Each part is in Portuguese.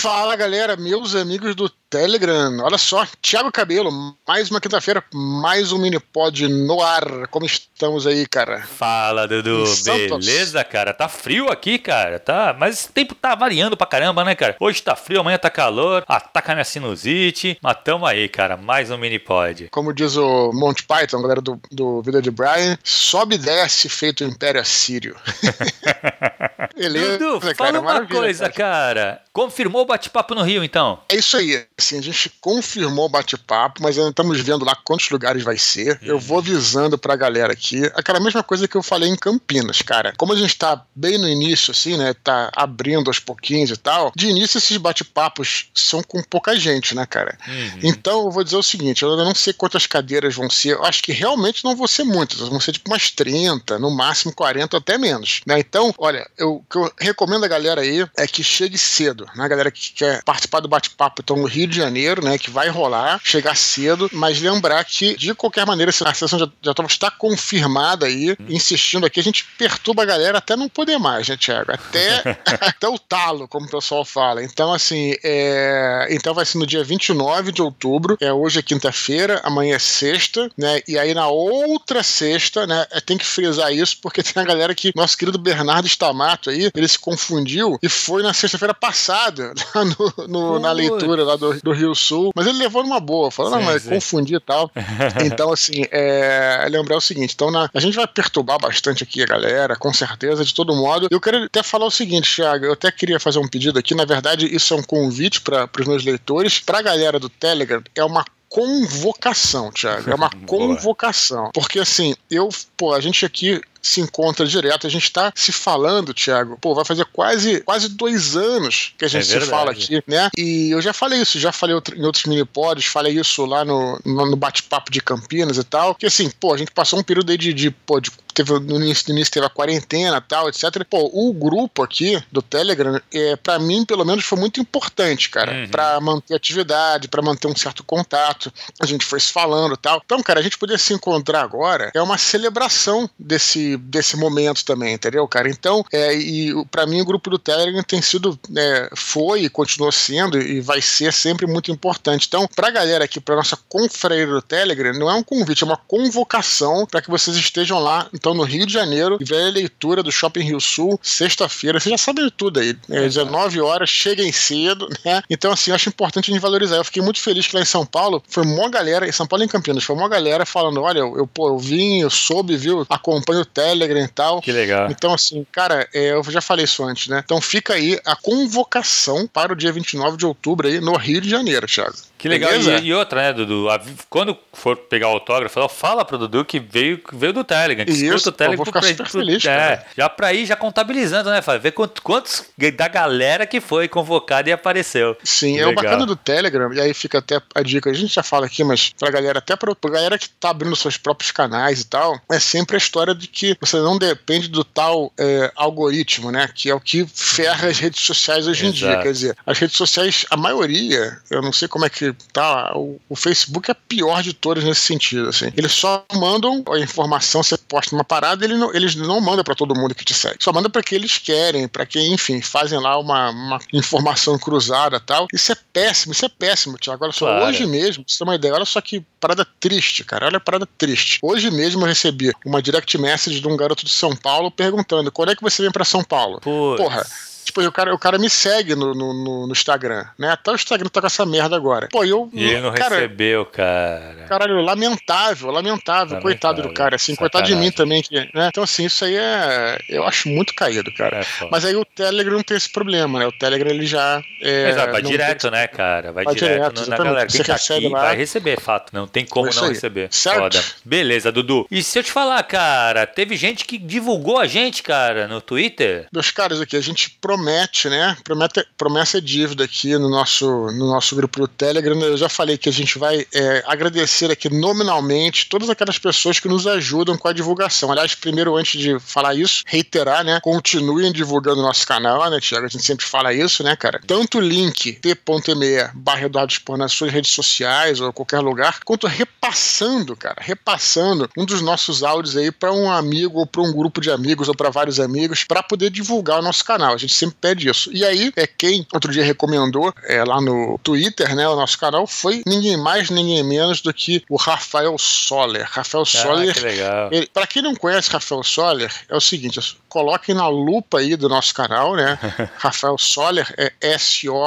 Fala galera, meus amigos do Telegram. Olha só, Thiago Cabelo, mais uma quinta-feira, mais um mini pod no ar. Como estamos aí, cara? Fala, Dudu. Beleza, cara? Tá frio aqui, cara. Tá, mas o tempo tá variando pra caramba, né, cara? Hoje tá frio, amanhã tá calor, ataca minha sinusite. Mas tamo aí, cara. Mais um mini pod. Como diz o Monty Python, galera do, do Vida de Brian, sobe e desce feito o Império Assírio. Beleza, Dudu, cara, fala uma coisa, cara. cara. Confirmou bate-papo no Rio, então? É isso aí. Assim, a gente confirmou o bate-papo, mas ainda estamos vendo lá quantos lugares vai ser. Eu vou avisando pra galera aqui. Aquela mesma coisa que eu falei em Campinas, cara. Como a gente tá bem no início, assim, né? Tá abrindo aos pouquinhos e tal. De início, esses bate-papos são com pouca gente, né, cara? Uhum. Então, eu vou dizer o seguinte: eu não sei quantas cadeiras vão ser. Eu acho que realmente não vão ser muitas. Vão ser tipo umas 30, no máximo 40, até menos. Né? Então, olha, eu, o que eu recomendo a galera aí é que chegue cedo né? Galera que quer participar do bate-papo então no Rio de Janeiro, né? Que vai rolar, chegar cedo, mas lembrar que, de qualquer maneira, a sessão já, já está confirmada aí, hum. insistindo aqui, a gente perturba a galera até não poder mais, né, Tiago? Até, até o talo, como o pessoal fala. Então, assim, é... então vai ser no dia 29 de outubro, é hoje é quinta-feira, amanhã é sexta, né? E aí na outra sexta, né? É, tem que frisar isso, porque tem a galera que, nosso querido Bernardo Stamato aí, ele se confundiu e foi na sexta-feira passada lá no, no na leitura lá do, do, Rio Sul, mas ele levou numa boa, falou, não, mas confundi e tal. então, assim, é, lembrar o seguinte, então na, a gente vai perturbar bastante aqui a galera, com certeza, de todo modo. Eu quero até falar o seguinte, Thiago, eu até queria fazer um pedido aqui, na verdade, isso é um convite para os meus leitores, para a galera do Telegram, é uma convocação, Thiago. É uma convocação. Porque assim, eu, pô, a gente aqui se encontra direto. A gente está se falando, Thiago. Pô, vai fazer quase, quase dois anos que a gente é se fala aqui, né? E eu já falei isso, já falei em outros mini-pods, falei isso lá no, no bate-papo de Campinas e tal. Que assim, pô, a gente passou um período aí de, de, pô, de teve no início, no início teve a quarentena tal, etc. Pô, o grupo aqui do Telegram, é, para mim, pelo menos, foi muito importante, cara, uhum. para manter atividade, para manter um certo contato. A gente foi se falando tal. Então, cara, a gente poder se encontrar agora é uma celebração desse, desse momento também, entendeu, cara? Então, é, e para mim, o grupo do Telegram tem sido, é, foi e continua sendo e vai ser sempre muito importante. Então, pra galera aqui, pra nossa confraria do Telegram, não é um convite, é uma convocação para que vocês estejam lá então no Rio de Janeiro e vem a leitura do Shopping Rio Sul, sexta-feira. Vocês já sabem tudo aí. Né? 19 horas, cheguem cedo, né? Então, assim, eu acho importante a gente valorizar. Eu fiquei muito feliz que lá em São Paulo foi uma galera, em São Paulo e em Campinas, foi uma galera falando: olha, eu, eu, pô, eu vim, eu soube, viu? Acompanho o Telegram e tal. Que legal. Então, assim, cara, é, eu já falei isso antes, né? Então fica aí a convocação para o dia 29 de outubro aí no Rio de Janeiro, Thiago. Que legal. E, e, outra, né, Dudu? Quando for pegar o autógrafo, fala pro Dudu que veio, veio do Telegram. Que Isso, o Telegram. Eu vou ficar super pro, feliz, é, Já pra ir, já contabilizando, né? Ver quantos, quantos da galera que foi convocada e apareceu. Sim, que é legal. o bacana do Telegram, e aí fica até a dica, a gente já fala aqui, mas pra galera, até pra, pra galera que tá abrindo seus próprios canais e tal, é sempre a história de que você não depende do tal é, algoritmo, né? Que é o que ferra as redes sociais hoje Exato. em dia. Quer dizer, as redes sociais, a maioria, eu não sei como é que tá, o, o, Facebook é a pior de todas nesse sentido, assim. Eles só mandam a informação, você posta uma parada, ele não, eles não mandam para todo mundo que te segue. Só manda para que eles querem, para que, enfim, fazem lá uma, uma informação cruzada tal. Isso é péssimo, isso é péssimo, Tiago. Olha só, claro. hoje mesmo, pra você ter uma ideia, olha só que parada triste, cara. Olha a parada triste. Hoje mesmo eu recebi uma direct message de um garoto de São Paulo perguntando: quando é que você vem para São Paulo? Puts. Porra Tipo, o cara, o cara me segue no, no, no, Instagram, né? Até o Instagram tá com essa merda agora. Pô, eu. E ele não cara, recebeu, cara. Caralho, lamentável, lamentável. lamentável coitado do cara, assim. Sacanagem. Coitado de mim também. Que, né? Então, assim, isso aí é. Eu acho muito caído, cara. É Mas aí o Telegram não tem esse problema, né? O Telegram ele já. É, Exato, vai direto, tem... né, cara? Vai, vai direto, direto na galera. Você recebe aqui, lá. Vai receber, fato. Não tem como não aí. receber. Certo. Foda. Beleza, Dudu. E se eu te falar, cara, teve gente que divulgou a gente, cara, no Twitter? Meus caras aqui, a gente promete, né? promete, promessa é dívida aqui no nosso, no nosso grupo do Telegram. Eu já falei que a gente vai é, agradecer aqui nominalmente todas aquelas pessoas que nos ajudam com a divulgação. Aliás, primeiro, antes de falar isso, reiterar, né? Continuem divulgando o nosso canal, né, Tiago? A gente sempre fala isso, né, cara? Tanto o link t.me barra Eduardo Expor nas suas redes sociais ou qualquer lugar, quanto repassando, cara, repassando um dos nossos áudios aí para um amigo ou para um grupo de amigos ou para vários amigos para poder divulgar o nosso canal. A gente sempre pede isso. E aí, é quem outro dia recomendou é, lá no Twitter, né, o nosso canal, foi ninguém mais, ninguém menos do que o Rafael Soller. Rafael ah, Soller. Que legal. Para quem não conhece Rafael Soller, é o seguinte: coloquem na lupa aí do nosso canal, né? Rafael Soller é S-O-L-E-R.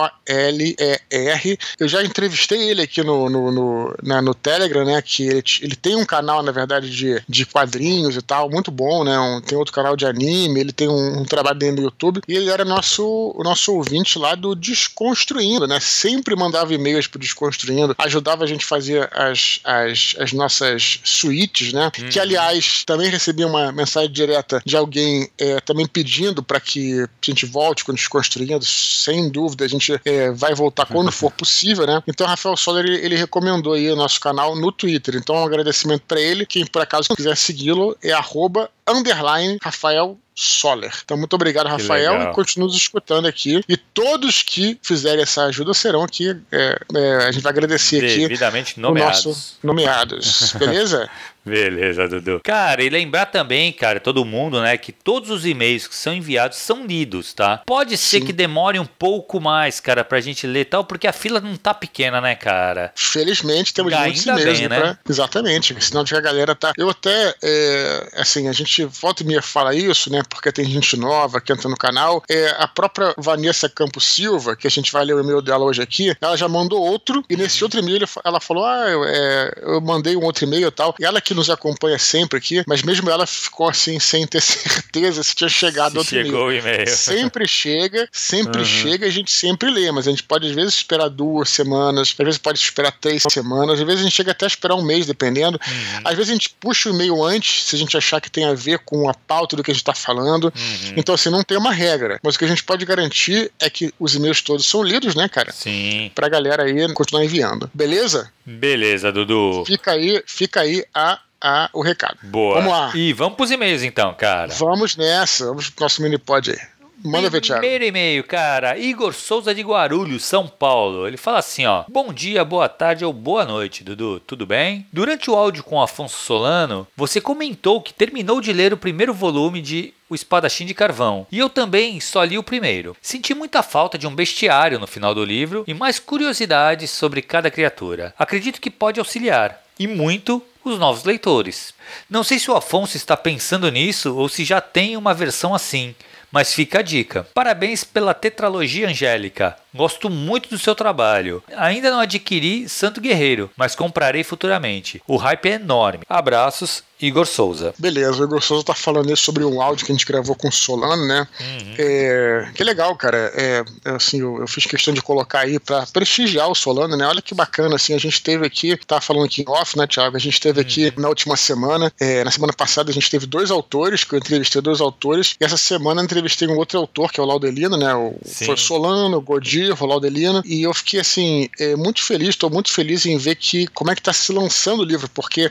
Eu já entrevistei ele aqui no, no, no, na, no Telegram, né? Que ele, ele tem um canal, na verdade, de, de quadrinhos e tal, muito bom, né? Um, tem outro canal de anime, ele tem um, um trabalho dentro do YouTube. E ele era nosso, o nosso ouvinte lá do Desconstruindo, né? Sempre mandava e-mails pro Desconstruindo, ajudava a gente a fazer as, as, as nossas suítes, né? Hum. Que, aliás, também recebi uma mensagem direta de alguém é, também pedindo para que a gente volte com Desconstruindo. Sem dúvida, a gente é, vai voltar quando for possível, né? Então, Rafael Soller, ele, ele recomendou aí o nosso canal no Twitter. Então, um agradecimento para ele. Quem por acaso quiser segui-lo é arroba underline Rafael Soller. Então, muito obrigado, Rafael, e continue nos escutando aqui. E todos que fizerem essa ajuda serão aqui. É, é, a gente vai agradecer aqui. Devidamente nomeados. Nosso, nomeados. Beleza? Beleza, Dudu. Cara, e lembrar também, cara, todo mundo, né, que todos os e-mails que são enviados são lidos, tá? Pode ser Sim. que demore um pouco mais, cara, pra gente ler tal, porque a fila não tá pequena, né, cara? Felizmente temos Ainda muitos e-mails, bem, né? Pra... Exatamente, senão a galera tá. Eu até, é, assim, a gente volta e meia fala isso, né, porque tem gente nova que entra no canal. É, a própria Vanessa Campos Silva, que a gente vai ler o e-mail dela hoje aqui, ela já mandou outro, e nesse uhum. outro e-mail ela falou: Ah, eu, é, eu mandei um outro e-mail e tal. E ela que nos acompanha sempre aqui, mas mesmo ela ficou assim sem ter certeza se tinha chegado se outro chegou e-mail. o e-mail. Sempre chega, sempre uhum. chega, a gente sempre lê, mas a gente pode às vezes esperar duas semanas, às vezes pode esperar três semanas, às vezes a gente chega até a esperar um mês, dependendo. Uhum. Às vezes a gente puxa o e-mail antes, se a gente achar que tem a ver com a pauta do que a gente está falando. Uhum. Então, assim, não tem uma regra. Mas o que a gente pode garantir é que os e-mails todos são lidos, né, cara? Sim. Pra galera aí continuar enviando. Beleza? Beleza, Dudu. Fica aí, fica aí a a, o recado. Boa. Vamos lá. E vamos pros e-mails então, cara. Vamos nessa. Vamos pro nosso mini pod aí. Manda ver, Thiago. Primeiro e-mail, cara. Igor Souza de Guarulhos, São Paulo. Ele fala assim, ó. Bom dia, boa tarde ou boa noite, Dudu. Tudo bem? Durante o áudio com Afonso Solano, você comentou que terminou de ler o primeiro volume de o Espadachim de Carvão. E eu também só li o primeiro. Senti muita falta de um bestiário no final do livro e mais curiosidades sobre cada criatura. Acredito que pode auxiliar. E muito os novos leitores. Não sei se o Afonso está pensando nisso ou se já tem uma versão assim, mas fica a dica. Parabéns pela tetralogia angélica. Gosto muito do seu trabalho. Ainda não adquiri Santo Guerreiro, mas comprarei futuramente. O hype é enorme. Abraços Igor Souza. Beleza, o Igor Souza tá falando aí sobre um áudio que a gente gravou com o Solano, né? Uhum. É, que legal, cara. É, é, assim, eu, eu, fiz questão de colocar aí para prestigiar o Solano, né? Olha que bacana, assim, a gente teve aqui, tá falando aqui em off, né, Thiago? A gente teve uhum. aqui na última semana, é, na semana passada a gente teve dois autores, que eu entrevistei dois autores, e essa semana eu entrevistei um outro autor, que é o Laudelino, né? O, foi Solano, o Godir, o Laudelino, e eu fiquei, assim, é, muito feliz, estou muito feliz em ver que como é que tá se lançando o livro, porque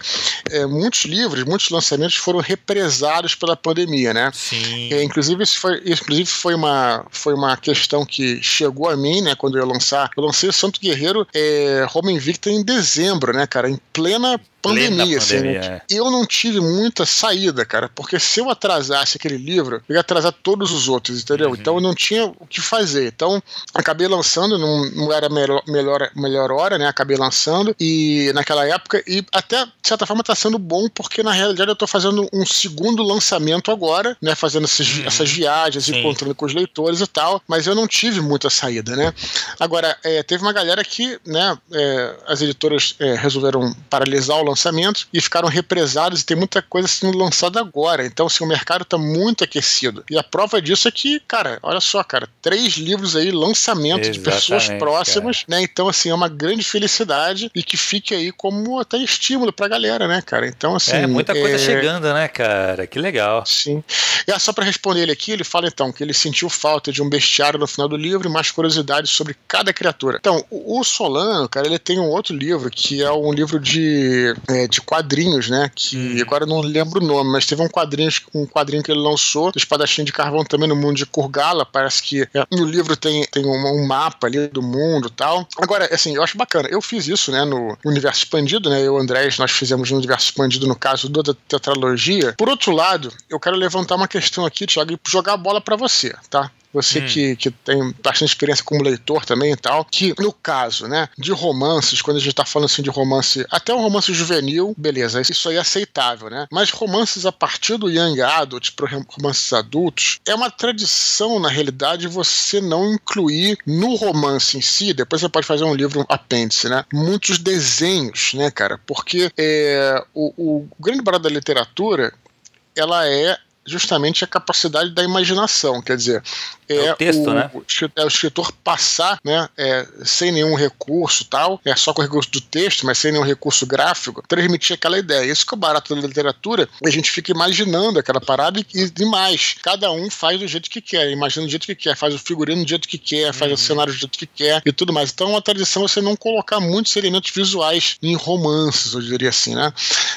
é, muitos livros muitos lançamentos foram represados pela pandemia, né? Sim. É, inclusive, isso foi, inclusive foi, uma, foi uma questão que chegou a mim, né, quando eu ia lançar. Eu lancei o Santo Guerreiro é, Roma Invicta em dezembro, né, cara? Em plena pandemia, assim, né? É. Eu não tive muita saída, cara, porque se eu atrasasse aquele livro, eu ia atrasar todos os outros, entendeu? Uhum. Então eu não tinha o que fazer. Então acabei lançando, não, não era a melhor, melhor, melhor hora, né? Acabei lançando e naquela época, e até de certa forma tá sendo bom, porque na realidade eu tô fazendo um segundo lançamento agora, né? Fazendo esses, uhum. essas viagens, Sim. encontrando com os leitores e tal, mas eu não tive muita saída, né? Agora, é, teve uma galera que, né, é, as editoras é, resolveram paralisar o lançamentos e ficaram represados e tem muita coisa sendo lançada agora. Então, assim, o mercado está muito aquecido. E a prova disso é que, cara, olha só, cara, três livros aí, lançamento Exatamente, de pessoas próximas, cara. né? Então, assim, é uma grande felicidade e que fique aí como até estímulo pra galera, né, cara? Então, assim. É, muita coisa é... chegando, né, cara? Que legal. Sim. E ah, só para responder ele aqui, ele fala então que ele sentiu falta de um bestiário no final do livro e mais curiosidades sobre cada criatura. Então, o Solano, cara, ele tem um outro livro que é um livro de é, de quadrinhos, né? Que hum. agora eu não lembro o nome, mas teve um quadrinho, um quadrinho que ele lançou, do Espadachim de Carvão também no mundo de Kurgala. Parece que é, no livro tem, tem um, um, mapa ali do mundo tal. Agora, assim, eu acho bacana. Eu fiz isso, né, no universo expandido, né? Eu Andrés, nós fizemos no universo expandido, no caso da tetralogia. Por outro lado, eu quero levantar uma questão aqui, Thiago, e jogar a bola para você, tá? Você hum. que, que tem bastante experiência como leitor também e tal, que no caso, né, de romances, quando a gente tá falando assim de romance, até um romance juvenil, beleza, isso aí é aceitável, né? Mas romances a partir do Young Adult para romances adultos, é uma tradição, na realidade, você não incluir no romance em si, depois você pode fazer um livro apêndice, né? Muitos desenhos, né, cara? Porque é, o, o grande barato da literatura ela é justamente a capacidade da imaginação, quer dizer, é, é o texto, o, né? É o escritor passar, né, é, sem nenhum recurso tal, é só com o recurso do texto, mas sem nenhum recurso gráfico, transmitir aquela ideia. Isso que é o barato da literatura, a gente fica imaginando aquela parada e, e mais. Cada um faz do jeito que quer, imagina do jeito que quer, faz o figurino do jeito que quer, faz uhum. o cenário do jeito que quer e tudo mais. Então, é uma tradição você não colocar muitos elementos visuais em romances, eu diria assim, né?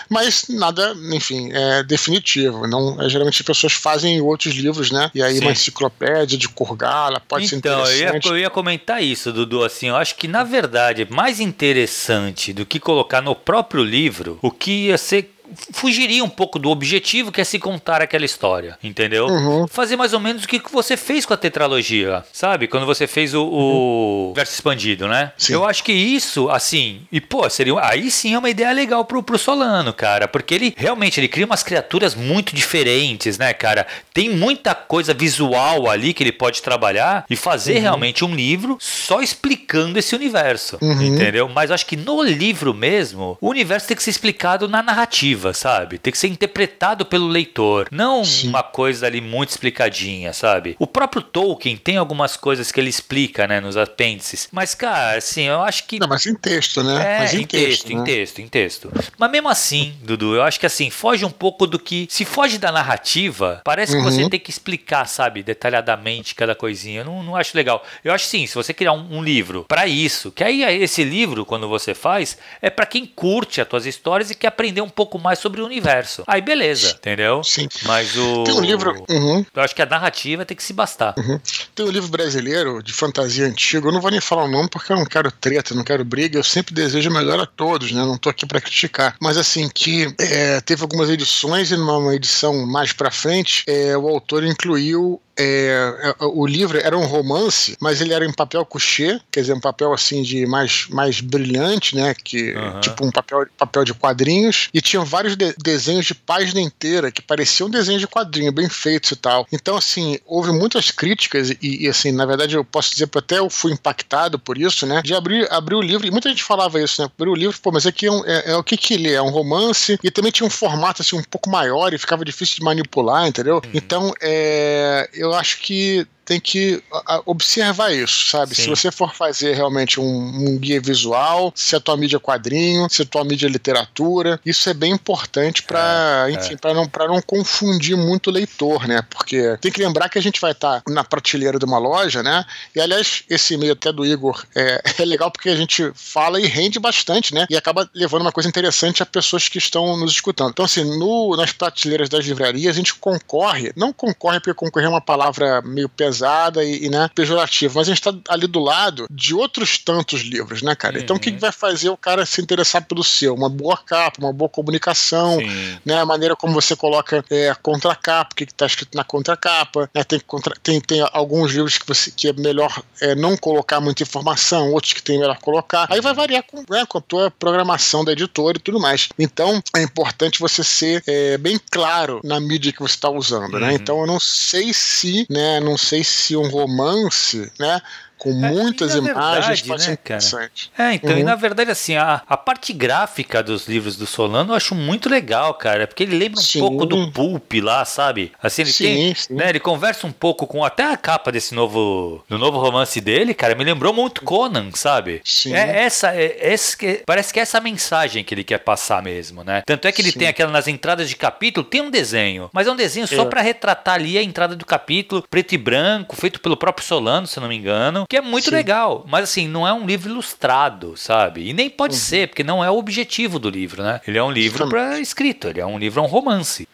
Mas nada, enfim, é definitivo. Não, é, geralmente as pessoas fazem outros livros, né? E aí Sim. uma enciclopédia de Kurgala pode então, ser interessante. Então, eu, eu ia comentar isso, Dudu, assim, eu acho que na verdade, mais interessante do que colocar no próprio livro, o que ia ser fugiria um pouco do objetivo que é se contar aquela história, entendeu? Uhum. Fazer mais ou menos o que você fez com a tetralogia, sabe? Quando você fez o, o uhum. verso expandido, né? Sim. Eu acho que isso, assim, e pô, seria aí sim é uma ideia legal pro, pro Solano, cara, porque ele realmente ele cria umas criaturas muito diferentes, né, cara? Tem muita coisa visual ali que ele pode trabalhar e fazer uhum. realmente um livro só explicando esse universo, uhum. entendeu? Mas acho que no livro mesmo, o universo tem que ser explicado na narrativa narrativa, sabe? Tem que ser interpretado pelo leitor, não Sim. uma coisa ali muito explicadinha, sabe? O próprio Tolkien tem algumas coisas que ele explica, né, nos apêndices. Mas, cara, assim, eu acho que. Não, mas em texto, né? É, mas em, em texto, texto né? em texto, em texto. Mas mesmo assim, Dudu, eu acho que assim, foge um pouco do que. Se foge da narrativa, parece uhum. que você uhum. tem que explicar, sabe, detalhadamente cada coisinha. Eu não, não acho legal. Eu acho sim, se você criar um, um livro para isso, que aí esse livro, quando você faz, é para quem curte as tuas histórias e quer aprender um pouco mais sobre o universo. Aí beleza, entendeu? Sim. Mas o. Tem um livro. Uhum. Eu acho que a narrativa tem que se bastar. Uhum. Tem um livro brasileiro de fantasia antigo. Eu não vou nem falar o nome porque eu não quero treta, não quero briga. Eu sempre desejo melhor a todos, né? Não tô aqui para criticar. Mas assim, que é, teve algumas edições e numa edição mais para frente, é, o autor incluiu é, é, o livro era um romance, mas ele era em papel couché, quer dizer, um papel assim de mais, mais brilhante, né? Que, uhum. Tipo um papel, papel de quadrinhos. E tinha vários de desenhos de página inteira que pareciam desenhos de quadrinho, bem feitos e tal. Então, assim, houve muitas críticas, e, e assim, na verdade, eu posso dizer que até eu fui impactado por isso, né? De abrir, abrir o livro, e muita gente falava isso, né? Abrir o livro, pô, mas aqui é, um, é, é, o que que ele é? É um romance, e também tinha um formato assim um pouco maior e ficava difícil de manipular, entendeu? Uhum. Então, é, eu acho que tem que observar isso, sabe? Sim. Se você for fazer realmente um, um, guia visual, se a tua mídia é quadrinho, se a tua mídia é literatura, isso é bem importante para, é, enfim, é. para não para não confundir muito o leitor, né? Porque tem que lembrar que a gente vai estar tá na prateleira de uma loja, né? E aliás, esse e-mail até do Igor é, é legal porque a gente fala e rende bastante, né? E acaba levando uma coisa interessante a pessoas que estão nos escutando. Então, assim, no, nas prateleiras das livrarias, a gente concorre, não concorre porque concorrer é uma palavra meio pesada pesada e, e né, pejorativa, mas a gente está ali do lado de outros tantos livros, né, cara? Uhum. Então o que, que, vai fazer o cara se interessar pelo seu? Uma boa capa, uma boa comunicação, Sim. né? A maneira como você coloca é, a contracapa, o que está escrito na contracapa, né? Tem, contra, tem, tem alguns livros que, você, que é melhor é, não colocar muita informação, outros que tem melhor colocar. Aí vai variar com, né, com a tua programação da editora e tudo mais. Então é importante você ser é, bem claro na mídia que você está usando, né? uhum. né? Então eu não sei se, né? Não sei se um romance, né? Com é, muitas imagens verdade, né, cara? É, então, uhum. e na verdade, assim, a, a parte gráfica dos livros do Solano eu acho muito legal, cara, porque ele lembra um sim. pouco do Pulp lá, sabe? Assim, ele sim, tem, sim. né, ele conversa um pouco com até a capa desse novo, do novo romance dele, cara, me lembrou muito Conan, sabe? Sim. É essa, é, essa parece que é essa mensagem que ele quer passar mesmo, né? Tanto é que ele tem aquela nas entradas de capítulo, tem um desenho, mas é um desenho só é. para retratar ali a entrada do capítulo, preto e branco, feito pelo próprio Solano, se eu não me engano. Que é muito Sim. legal. Mas assim, não é um livro ilustrado, sabe? E nem pode uhum. ser, porque não é o objetivo do livro, né? Ele é um livro para escrito, ele é um livro, é um romance.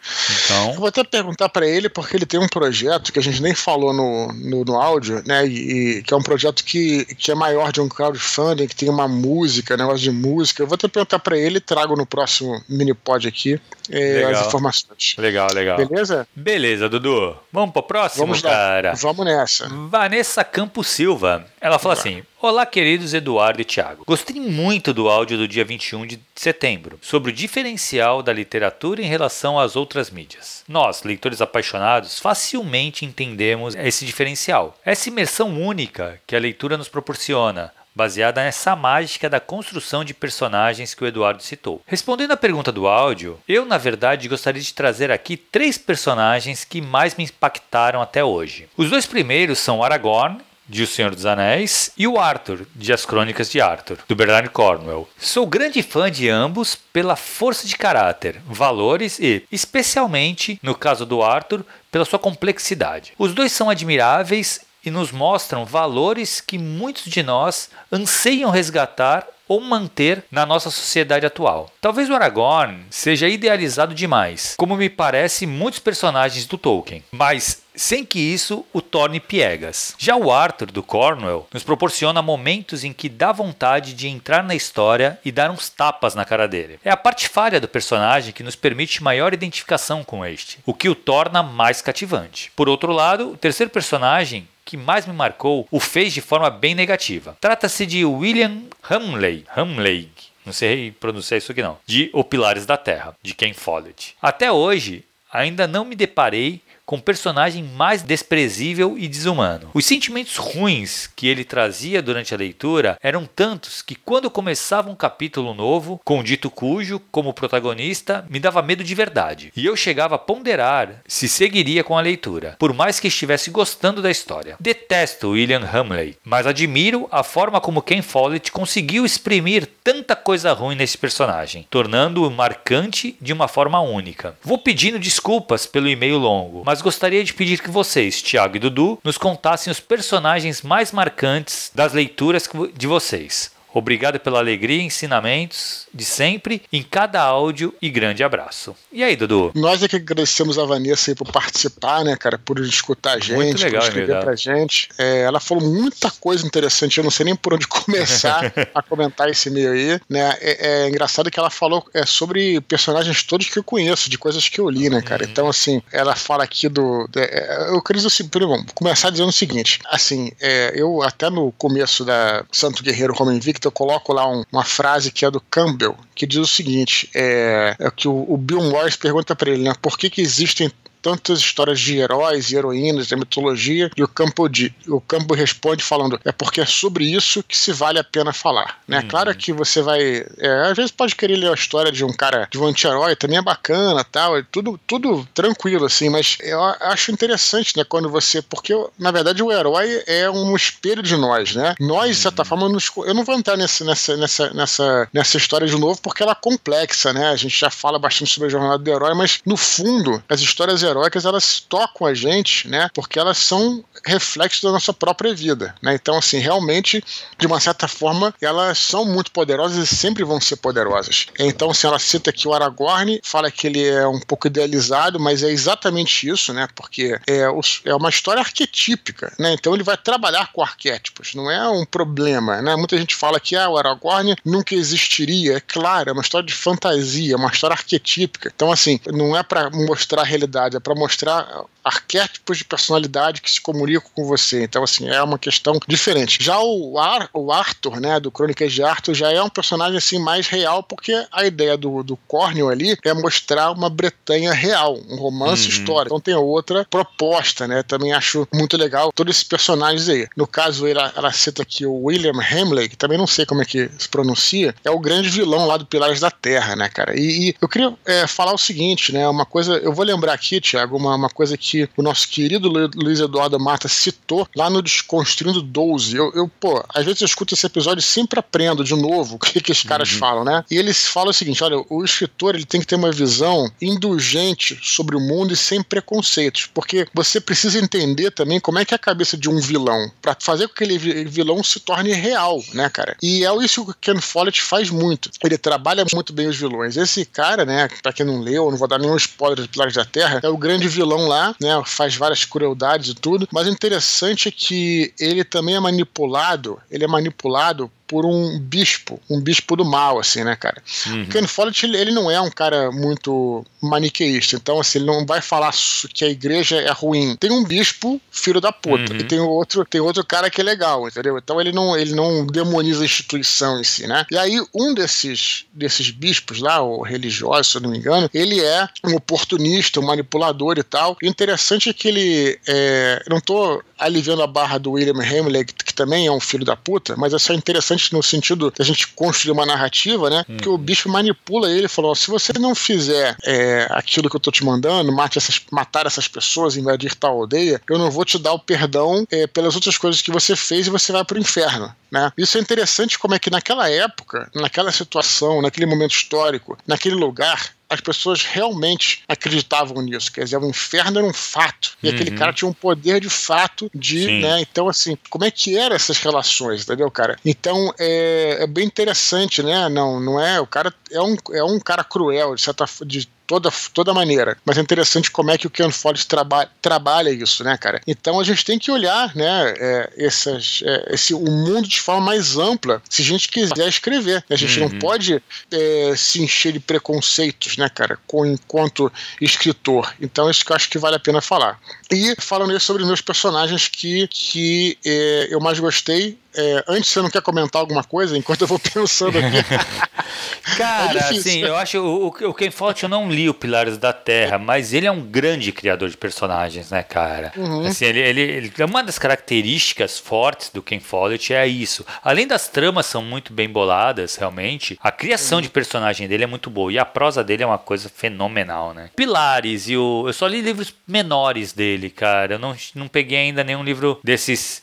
Então. Eu vou até perguntar para ele, porque ele tem um projeto que a gente nem falou no, no, no áudio, né? E, e, que é um projeto que, que é maior de um crowdfunding, que tem uma música, negócio de música. Eu vou até perguntar para ele, trago no próximo mini pod aqui é, as informações. Legal, legal. Beleza? Beleza, Dudu. Vamos pro próximo, Vamos cara? Lá. Vamos nessa. Vanessa Campos Silva. Ela fala assim: Olá, queridos Eduardo e Tiago. Gostei muito do áudio do dia 21 de setembro sobre o diferencial da literatura em relação às outras mídias. Nós, leitores apaixonados, facilmente entendemos esse diferencial, essa imersão única que a leitura nos proporciona baseada nessa mágica da construção de personagens que o Eduardo citou. Respondendo à pergunta do áudio, eu na verdade gostaria de trazer aqui três personagens que mais me impactaram até hoje. Os dois primeiros são Aragorn de O Senhor dos Anéis, e o Arthur, de As Crônicas de Arthur, do Bernard Cornwell. Sou grande fã de ambos pela força de caráter, valores e, especialmente no caso do Arthur, pela sua complexidade. Os dois são admiráveis e nos mostram valores que muitos de nós anseiam resgatar ou manter na nossa sociedade atual. Talvez o Aragorn seja idealizado demais, como me parece muitos personagens do Tolkien, mas sem que isso o torne piegas. Já o Arthur do Cornwell nos proporciona momentos em que dá vontade de entrar na história e dar uns tapas na cara dele. É a parte falha do personagem que nos permite maior identificação com este, o que o torna mais cativante. Por outro lado, o terceiro personagem que mais me marcou o fez de forma bem negativa. Trata-se de William Hamley, Hamley, não sei pronunciar isso aqui não, de O Pilares da Terra, de Ken Follett. Até hoje, ainda não me deparei com personagem mais desprezível e desumano. Os sentimentos ruins que ele trazia durante a leitura eram tantos que quando começava um capítulo novo, com o dito cujo como protagonista, me dava medo de verdade. E eu chegava a ponderar se seguiria com a leitura, por mais que estivesse gostando da história. Detesto William Hamley, mas admiro a forma como Ken Follett conseguiu exprimir tanta coisa ruim nesse personagem, tornando-o marcante de uma forma única. Vou pedindo desculpas pelo e-mail longo, mas gostaria de pedir que vocês, Thiago e Dudu, nos contassem os personagens mais marcantes das leituras de vocês. Obrigado pela alegria e ensinamentos de sempre em cada áudio e grande abraço. E aí, Dudu? Nós é que agradecemos a Vanessa aí por participar, né, cara, por escutar a gente, Muito legal, por escrever pra gente. É, ela falou muita coisa interessante, eu não sei nem por onde começar a comentar esse meio aí, né? É, é, engraçado que ela falou é, sobre personagens todos que eu conheço, de coisas que eu li, né, cara? Uhum. Então, assim, ela fala aqui do. É, eu queria assim, primeiro, começar dizendo o seguinte: assim, é, eu até no começo da Santo Guerreiro Homem Invicto, eu coloco lá um, uma frase que é do Campbell, que diz o seguinte: é, é que o, o Bill Morris pergunta para ele, né, por que, que existem tantas histórias de heróis e heroínas da mitologia, e o Campo, de, o Campo responde falando: é porque é sobre isso que se vale a pena falar. Né? Uhum. Claro que você vai. É, às vezes pode querer ler a história de um cara, de um anti-herói, também é bacana tal, é tudo, tudo tranquilo, assim, mas eu acho interessante, né, quando você. Porque, na verdade, o herói é um espelho de nós, né? Nós, de certa uhum. forma, nos, eu não vou entrar nessa, nessa, nessa, nessa, nessa história de novo, porque ela é complexa, né? A gente já fala bastante sobre a jornada do herói, mas no fundo, as histórias heróicas elas tocam a gente, né? Porque elas são reflexos da nossa própria vida, né? Então, assim, realmente, de uma certa forma, elas são muito poderosas e sempre vão ser poderosas. Então, assim, ela cita aqui o Aragorn, fala que ele é um pouco idealizado, mas é exatamente isso, né? Porque é, é uma história arquetípica, né? Então ele vai trabalhar com arquétipos, não é um problema, né? Muita gente fala que ah, o Aragorn nunca existiria. É claro, é uma história de fantasia, é uma história arquetípica. Então, assim, não é para mostrar a realidade, é para mostrar arquétipos de personalidade que se comunicam com você. Então, assim, é uma questão diferente. Já o, Ar, o Arthur, né, do Crônicas de Arthur, já é um personagem assim mais real, porque a ideia do, do Cornel ali é mostrar uma Bretanha real, um romance uhum. histórico. Então tem outra proposta, né? Também acho muito legal todos esses personagens aí. No caso, ela, ela cita aqui o William Hamley, que também não sei como é que se pronuncia, é o grande vilão lá do Pilares da Terra, né, cara? E, e eu queria é, falar o seguinte, né? Uma coisa, eu vou lembrar aqui, Thiago, uma, uma coisa que o nosso querido Luiz Eduardo Mata citou lá no Desconstruindo 12. Eu, eu pô, às vezes eu escuto esse episódio e sempre aprendo de novo o que, que os caras uhum. falam, né? E eles falam o seguinte: olha, o escritor ele tem que ter uma visão indulgente sobre o mundo e sem preconceitos, porque você precisa entender também como é que é a cabeça de um vilão, para fazer com que aquele vilão se torne real, né, cara? E é isso que o Ken Follett faz muito. Ele trabalha muito bem os vilões. Esse cara, né, pra quem não leu, não vou dar nenhum spoiler de Pilares da Terra, é o grande vilão lá, né, faz várias crueldades e tudo, mas o interessante é que ele também é manipulado, ele é manipulado por um bispo, um bispo do mal, assim, né, cara? Uhum. O Ken Follett, ele, ele não é um cara muito maniqueísta, então, assim, ele não vai falar que a igreja é ruim. Tem um bispo, filho da puta, uhum. e tem outro, tem outro cara que é legal, entendeu? Então ele não, ele não demoniza a instituição em si, né? E aí, um desses, desses bispos lá, o religioso, se eu não me engano, ele é um oportunista, um manipulador e tal. O interessante é que ele. É, não tô aliviando a barra do William Hamlet, que, também é um filho da puta, mas é interessante no sentido da gente construir uma narrativa, né? Porque o bicho manipula ele e falou: se você não fizer é, aquilo que eu tô te mandando, mate essas, matar essas pessoas, invadir tal aldeia, eu não vou te dar o perdão é, pelas outras coisas que você fez e você vai pro inferno. Né? Isso é interessante como é que naquela época, naquela situação, naquele momento histórico, naquele lugar, as pessoas realmente acreditavam nisso. Quer dizer, o inferno era um fato. E uhum. aquele cara tinha um poder de fato de, Sim. né? Então, assim, como é que eram essas relações, entendeu, cara? Então, é, é bem interessante, né? Não, não é. O cara é um, é um cara cruel, de certa de toda, toda maneira. Mas é interessante como é que o Ken Follett traba, trabalha isso, né, cara? Então a gente tem que olhar, né, é, essas, é, esse, o mundo de forma mais ampla, se a gente quiser escrever. A gente uhum. não pode é, se encher de preconceitos, né, cara, com, enquanto escritor. Então isso que eu acho que vale a pena falar. E falando sobre meus personagens que, que é, eu mais gostei, é, antes você não quer comentar alguma coisa enquanto eu vou pensando aqui? Cara, é assim, eu acho o, o Ken Follett eu não li o Pilares da Terra, mas ele é um grande criador de personagens, né, cara? Uhum. Assim, ele, ele, ele, uma das características fortes do Ken Follett é isso. Além das tramas são muito bem boladas, realmente, a criação uhum. de personagem dele é muito boa e a prosa dele é uma coisa fenomenal, né? Pilares e o eu só li livros menores dele, cara. Eu não, não peguei ainda nenhum livro desses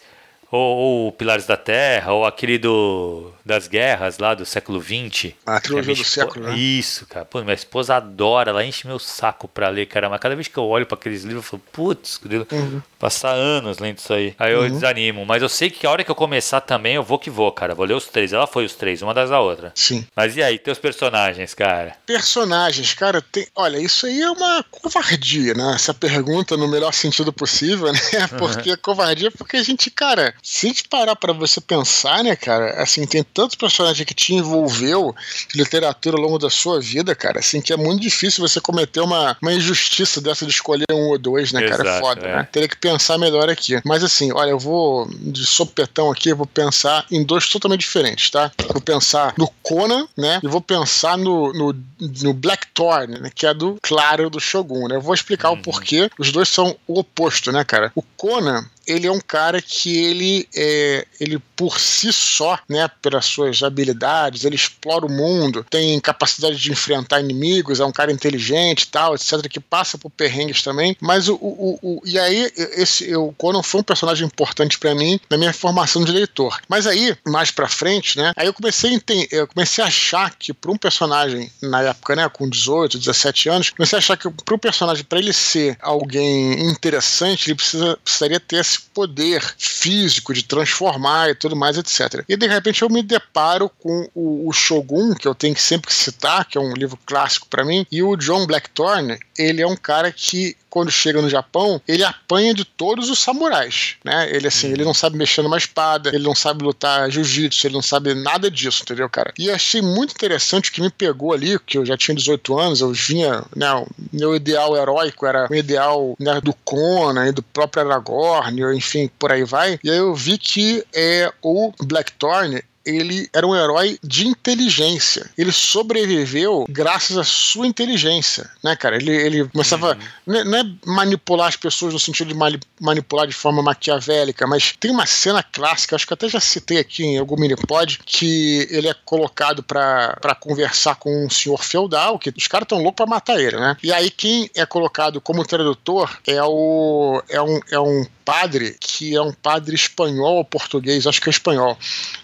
ou, ou, Pilares da Terra, ou aquele do, das guerras lá do século XX. A trilogia do século, né? Isso, cara. Pô, minha esposa adora, ela enche meu saco pra ler, cara. Mas cada vez que eu olho para aqueles livros, eu falo, putz, uhum. passar anos lendo isso aí. Aí eu uhum. desanimo. Mas eu sei que a hora que eu começar também, eu vou que vou, cara. Vou ler os três. Ela foi os três, uma das da outra. Sim. Mas e aí, teus personagens, cara? Personagens, cara, tem. Olha, isso aí é uma covardia, né? Essa pergunta no melhor sentido possível, né? Porque uhum. covardia, porque a gente, cara se gente parar pra você pensar, né, cara, assim, tem tantos personagens que te envolveu literatura ao longo da sua vida, cara, assim, que é muito difícil você cometer uma, uma injustiça dessa de escolher um ou dois, né, Exato, cara? É foda, é. né? Teria que pensar melhor aqui. Mas assim, olha, eu vou de sopetão aqui, eu vou pensar em dois totalmente diferentes, tá? Vou pensar no Conan, né? E vou pensar no, no, no Blackthorn, né? Que é do Claro do Shogun, né? Eu vou explicar uhum. o porquê. Os dois são o oposto, né, cara? O Conan, ele é um cara que ele, é, ele por si só, né, pelas suas habilidades, ele explora o mundo, tem capacidade de enfrentar inimigos, é um cara inteligente e tal, etc, que passa por perrengues também, mas o, o, o e aí esse o Conan foi um personagem importante para mim na minha formação de leitor. Mas aí, mais para frente, né, aí eu comecei a entender, eu comecei a achar que para um personagem na época, né, com 18, 17 anos, comecei a achar que para um personagem para ele ser alguém interessante, ele precisa, precisaria ter esse poder físico de transformar e tudo mais, etc. E de repente eu me deparo com o, o Shogun, que eu tenho que sempre citar, que é um livro clássico para mim, e o John Blackthorne, ele é um cara que quando chega no Japão, ele apanha de todos os samurais, né? Ele assim, ele não sabe mexer numa espada, ele não sabe lutar jiu-jitsu, ele não sabe nada disso, entendeu, cara? E achei muito interessante o que me pegou ali, que eu já tinha 18 anos, eu vinha, né, o meu ideal heróico era o ideal né, do Conan e do próprio Aragorn, enfim, por aí vai. E aí eu vi que é o Blackthorn, ele era um herói de inteligência. Ele sobreviveu graças à sua inteligência, né, cara? Ele, ele começava. Uhum. Não, é, não, é, manipular as pessoas no sentido de manipular de forma maquiavélica, mas tem uma cena clássica, acho que até já citei aqui em algum minipod, que ele é colocado para conversar com um senhor feudal, que os caras estão loucos para matar ele, né? E aí quem é colocado como tradutor é o é um, é um padre que é um padre espanhol ou português, acho que é espanhol.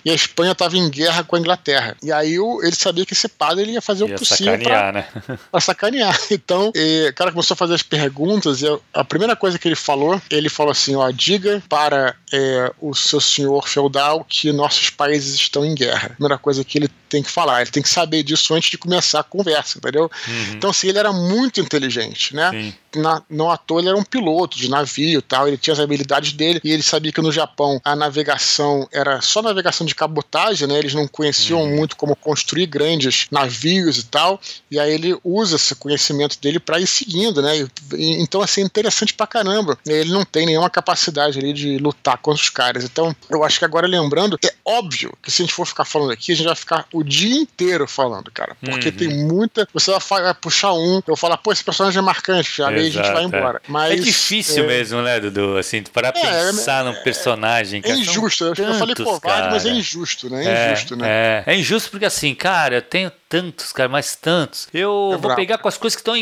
E a Espanha estava em guerra com a Inglaterra. E aí ele sabia que esse padre ele ia fazer ia o possível para né? sacanear. Então, e, o cara começou a fazer as perguntas e a, primeira coisa que ele falou, ele falou assim, ó, diga para é, o seu senhor feudal que nossos países estão em guerra. Primeira coisa que ele tem que falar, ele tem que saber disso antes de começar a conversa, entendeu? Uhum. Então, assim, ele era muito inteligente, né? Na, não à toa ele era um piloto de navio tal, ele tinha as habilidades dele e ele sabia que no Japão a navegação era só navegação de cabotagem, né? Eles não conheciam uhum. muito como construir grandes navios e tal, e aí ele usa esse conhecimento dele para ir seguindo, né? E, e, então, assim, é interessante pra caramba. Ele não tem nenhuma capacidade ali de lutar contra os caras. Então, eu acho que agora lembrando, é óbvio que se a gente for ficar falando aqui, a gente vai ficar o dia inteiro falando, cara, porque uhum. tem muita. Você vai, puxar um, eu falar, pô, esse personagem é marcante, já aí a gente vai é. embora. É. Mas, é difícil é... mesmo, né, Dudu? Assim, para é, pensar num personagem. É, injusto. Tantos, eu falei covarde, mas é injusto, né? É injusto, né? É. é injusto porque, assim, cara, eu tenho tantos, cara, mais tantos. Eu vou bravo. pegar com as coisas que estão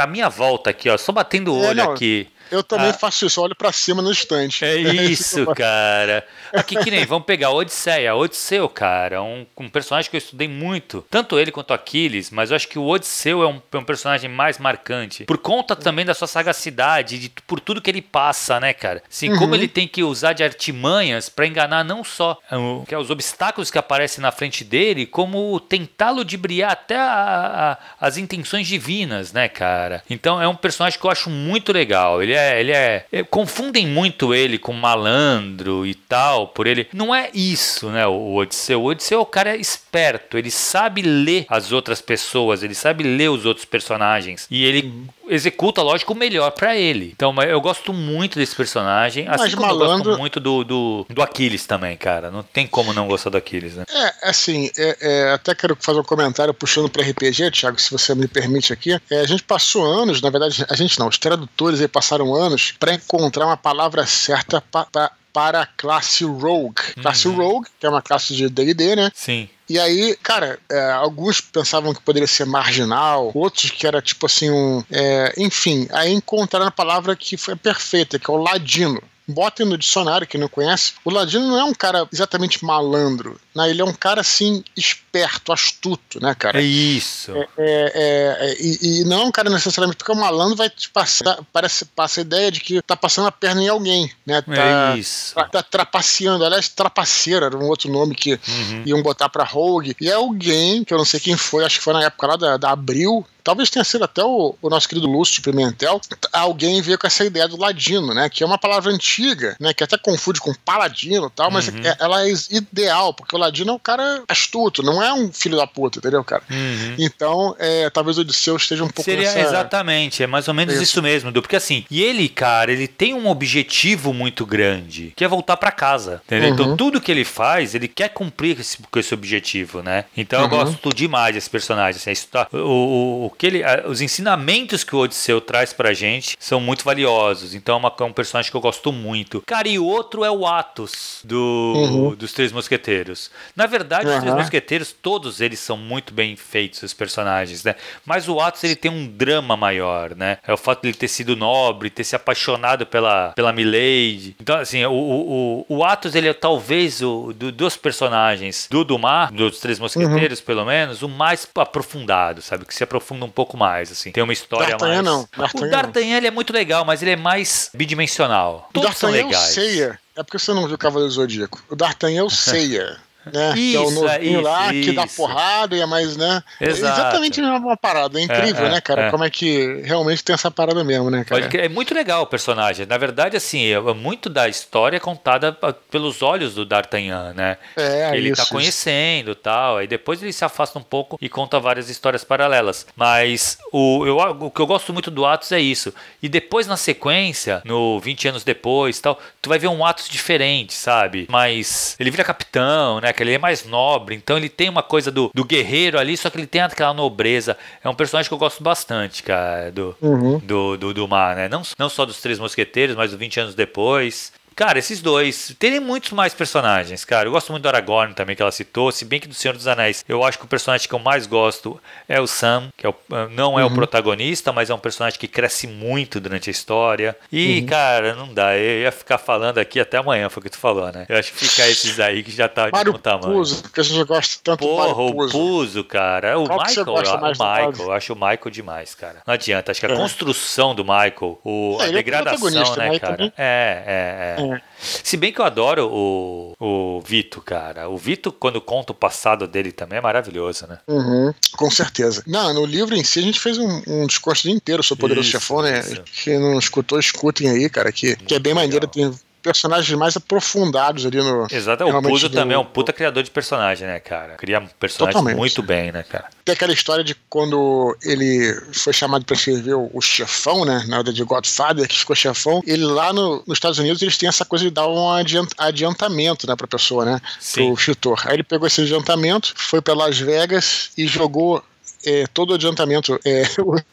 à minha volta aqui, ó, só batendo o olho aqui. Eu também ah. faço isso, olho para cima no estante. É isso, cara. Aqui que nem, vamos pegar Odisseia. Odisseu, cara, um, um personagem que eu estudei muito. Tanto ele quanto Aquiles, mas eu acho que o Odisseu é um, é um personagem mais marcante. Por conta também da sua sagacidade, de, por tudo que ele passa, né, cara? Assim, uhum. como ele tem que usar de artimanhas para enganar não só uh, que é os obstáculos que aparecem na frente dele, como tentar ludibriar até a, a, as intenções divinas, né, cara? Então é um personagem que eu acho muito legal. Ele é, ele é, é confundem muito ele com malandro e tal, por ele. Não é isso, né? O Odisseu. O Odisseu, o cara é esperto, ele sabe ler as outras pessoas, ele sabe ler os outros personagens e ele. Executa, lógico, o melhor para ele. Então, eu gosto muito desse personagem, assim Mas como malandro... eu gosto muito do, do, do Aquiles também, cara. Não tem como não gostar do Aquiles, né? É, assim, é, é, até quero fazer um comentário puxando para RPG, Thiago, se você me permite aqui. É, a gente passou anos, na verdade, a gente não, os tradutores aí passaram anos para encontrar uma palavra certa para para a classe Rogue. Classe uhum. Rogue, que é uma classe de DD, né? Sim. E aí, cara, é, alguns pensavam que poderia ser marginal, outros que era tipo assim um. É, enfim, aí encontraram a palavra que foi perfeita, que é o ladino botem no dicionário, quem não conhece, o Ladino não é um cara exatamente malandro, né? Ele é um cara, assim, esperto, astuto, né, cara? É isso. É, é, é, e, e, não é um cara necessariamente, porque o malandro vai te passar, parece, passa a ideia de que tá passando a perna em alguém, né? Tá, é isso. Tá, tá trapaceando, aliás, trapaceira era um outro nome que uhum. iam botar pra Rogue, e é alguém, que eu não sei quem foi, acho que foi na época lá da, da Abril, talvez tenha sido até o, o nosso querido Lúcio Pimentel, alguém veio com essa ideia do ladino, né? Que é uma palavra antiga, né? Que até confunde com paladino e tal, mas uhum. é, ela é ideal, porque o ladino é um cara astuto, não é um filho da puta, entendeu, cara? Uhum. Então, é, talvez o Odisseu esteja um pouco Seria nessa... exatamente, é mais ou menos isso, isso mesmo, Du, porque assim, e ele, cara, ele tem um objetivo muito grande, que é voltar para casa, entendeu? Então, uhum. Então, tudo que ele faz, ele quer cumprir esse, com esse objetivo, né? Então, eu uhum. gosto demais desse personagem, assim, tá, o, o, que ele, os ensinamentos que o Odisseu traz pra gente são muito valiosos. Então é, uma, é um personagem que eu gosto muito. Cara, e o outro é o Atos do, uhum. dos Três Mosqueteiros. Na verdade, uhum. os Três Mosqueteiros, todos eles são muito bem feitos, os personagens, né? Mas o Atos ele tem um drama maior, né? É o fato de ele ter sido nobre, ter se apaixonado pela, pela Milady. Então, assim, o, o, o, Atos ele é talvez o do, dos personagens do Dumar, dos Três Mosqueteiros, uhum. pelo menos, o mais aprofundado, sabe? Que se aprofunda um pouco mais assim. Tem uma história mais. Não. o D'Artagnan ele é muito legal, mas ele é mais bidimensional. Todos são legais. É o Ceia. É porque você não viu o Cavaleiro Zodíaco. O D'Artagnan é o Ceia. Né? Isso, que é o novinho isso, lá isso. que dá porrada e é mais, né? Exato. É exatamente uma parada. É incrível, é, né, cara? É. Como é que realmente tem essa parada mesmo, né, cara? É muito legal o personagem. Na verdade, assim, é muito da história contada pelos olhos do D'Artagnan, né? É, ele isso, tá conhecendo e tal. Aí depois ele se afasta um pouco e conta várias histórias paralelas. Mas o, eu, o que eu gosto muito do Atos é isso. E depois, na sequência, no 20 anos depois tal, tu vai ver um Atos diferente, sabe? Mas ele vira capitão, né? Cara? Ele é mais nobre, então ele tem uma coisa do, do guerreiro ali, só que ele tem aquela nobreza. É um personagem que eu gosto bastante, cara, do, uhum. do, do, do Mar, né? Não, não só dos Três Mosqueteiros, mas do 20 anos depois. Cara, esses dois. Tem muitos mais personagens, cara. Eu gosto muito do Aragorn também, que ela citou. Se bem que do Senhor dos Anéis, eu acho que o personagem que eu mais gosto é o Sam, que é o, não é uhum. o protagonista, mas é um personagem que cresce muito durante a história. E, uhum. cara, não dá. Eu ia ficar falando aqui até amanhã, foi o que tu falou, né? Eu acho que fica esses aí que já tá de bom tamanho. Puzo, que a gente gosta tanto Porra, do o Puzo, cara. O Qual Michael, o Michael. Eu acho o Michael demais, cara. Não adianta. Acho que a é. construção do Michael, o, é, a é degradação, né, cara? Também... É, é, é. é. Se bem que eu adoro o, o Vito, cara. O Vito, quando conta o passado dele também, é maravilhoso, né? Uhum, com certeza. Não, no livro em si a gente fez um, um discurso inteiro sobre o Poderoso Chefão, né? Quem não escutou, escutem aí, cara, que, que é bem legal. maneiro. Tem personagens mais aprofundados ali no. Exato, o Puzo do... também é um puta criador de personagem, né, cara? Cria personagens Totalmente. muito bem, né, cara? Tem aquela história de quando ele foi chamado para escrever o, o, chefão, né? Na hora de Godfather, que ficou chefão. Ele lá no, nos Estados Unidos, eles têm essa coisa de dar um adiantamento, né, pra pessoa, né? Sim. Pro escritor. Aí ele pegou esse adiantamento, foi para Las Vegas e jogou é, todo o adiantamento é,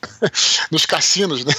nos cassinos, né?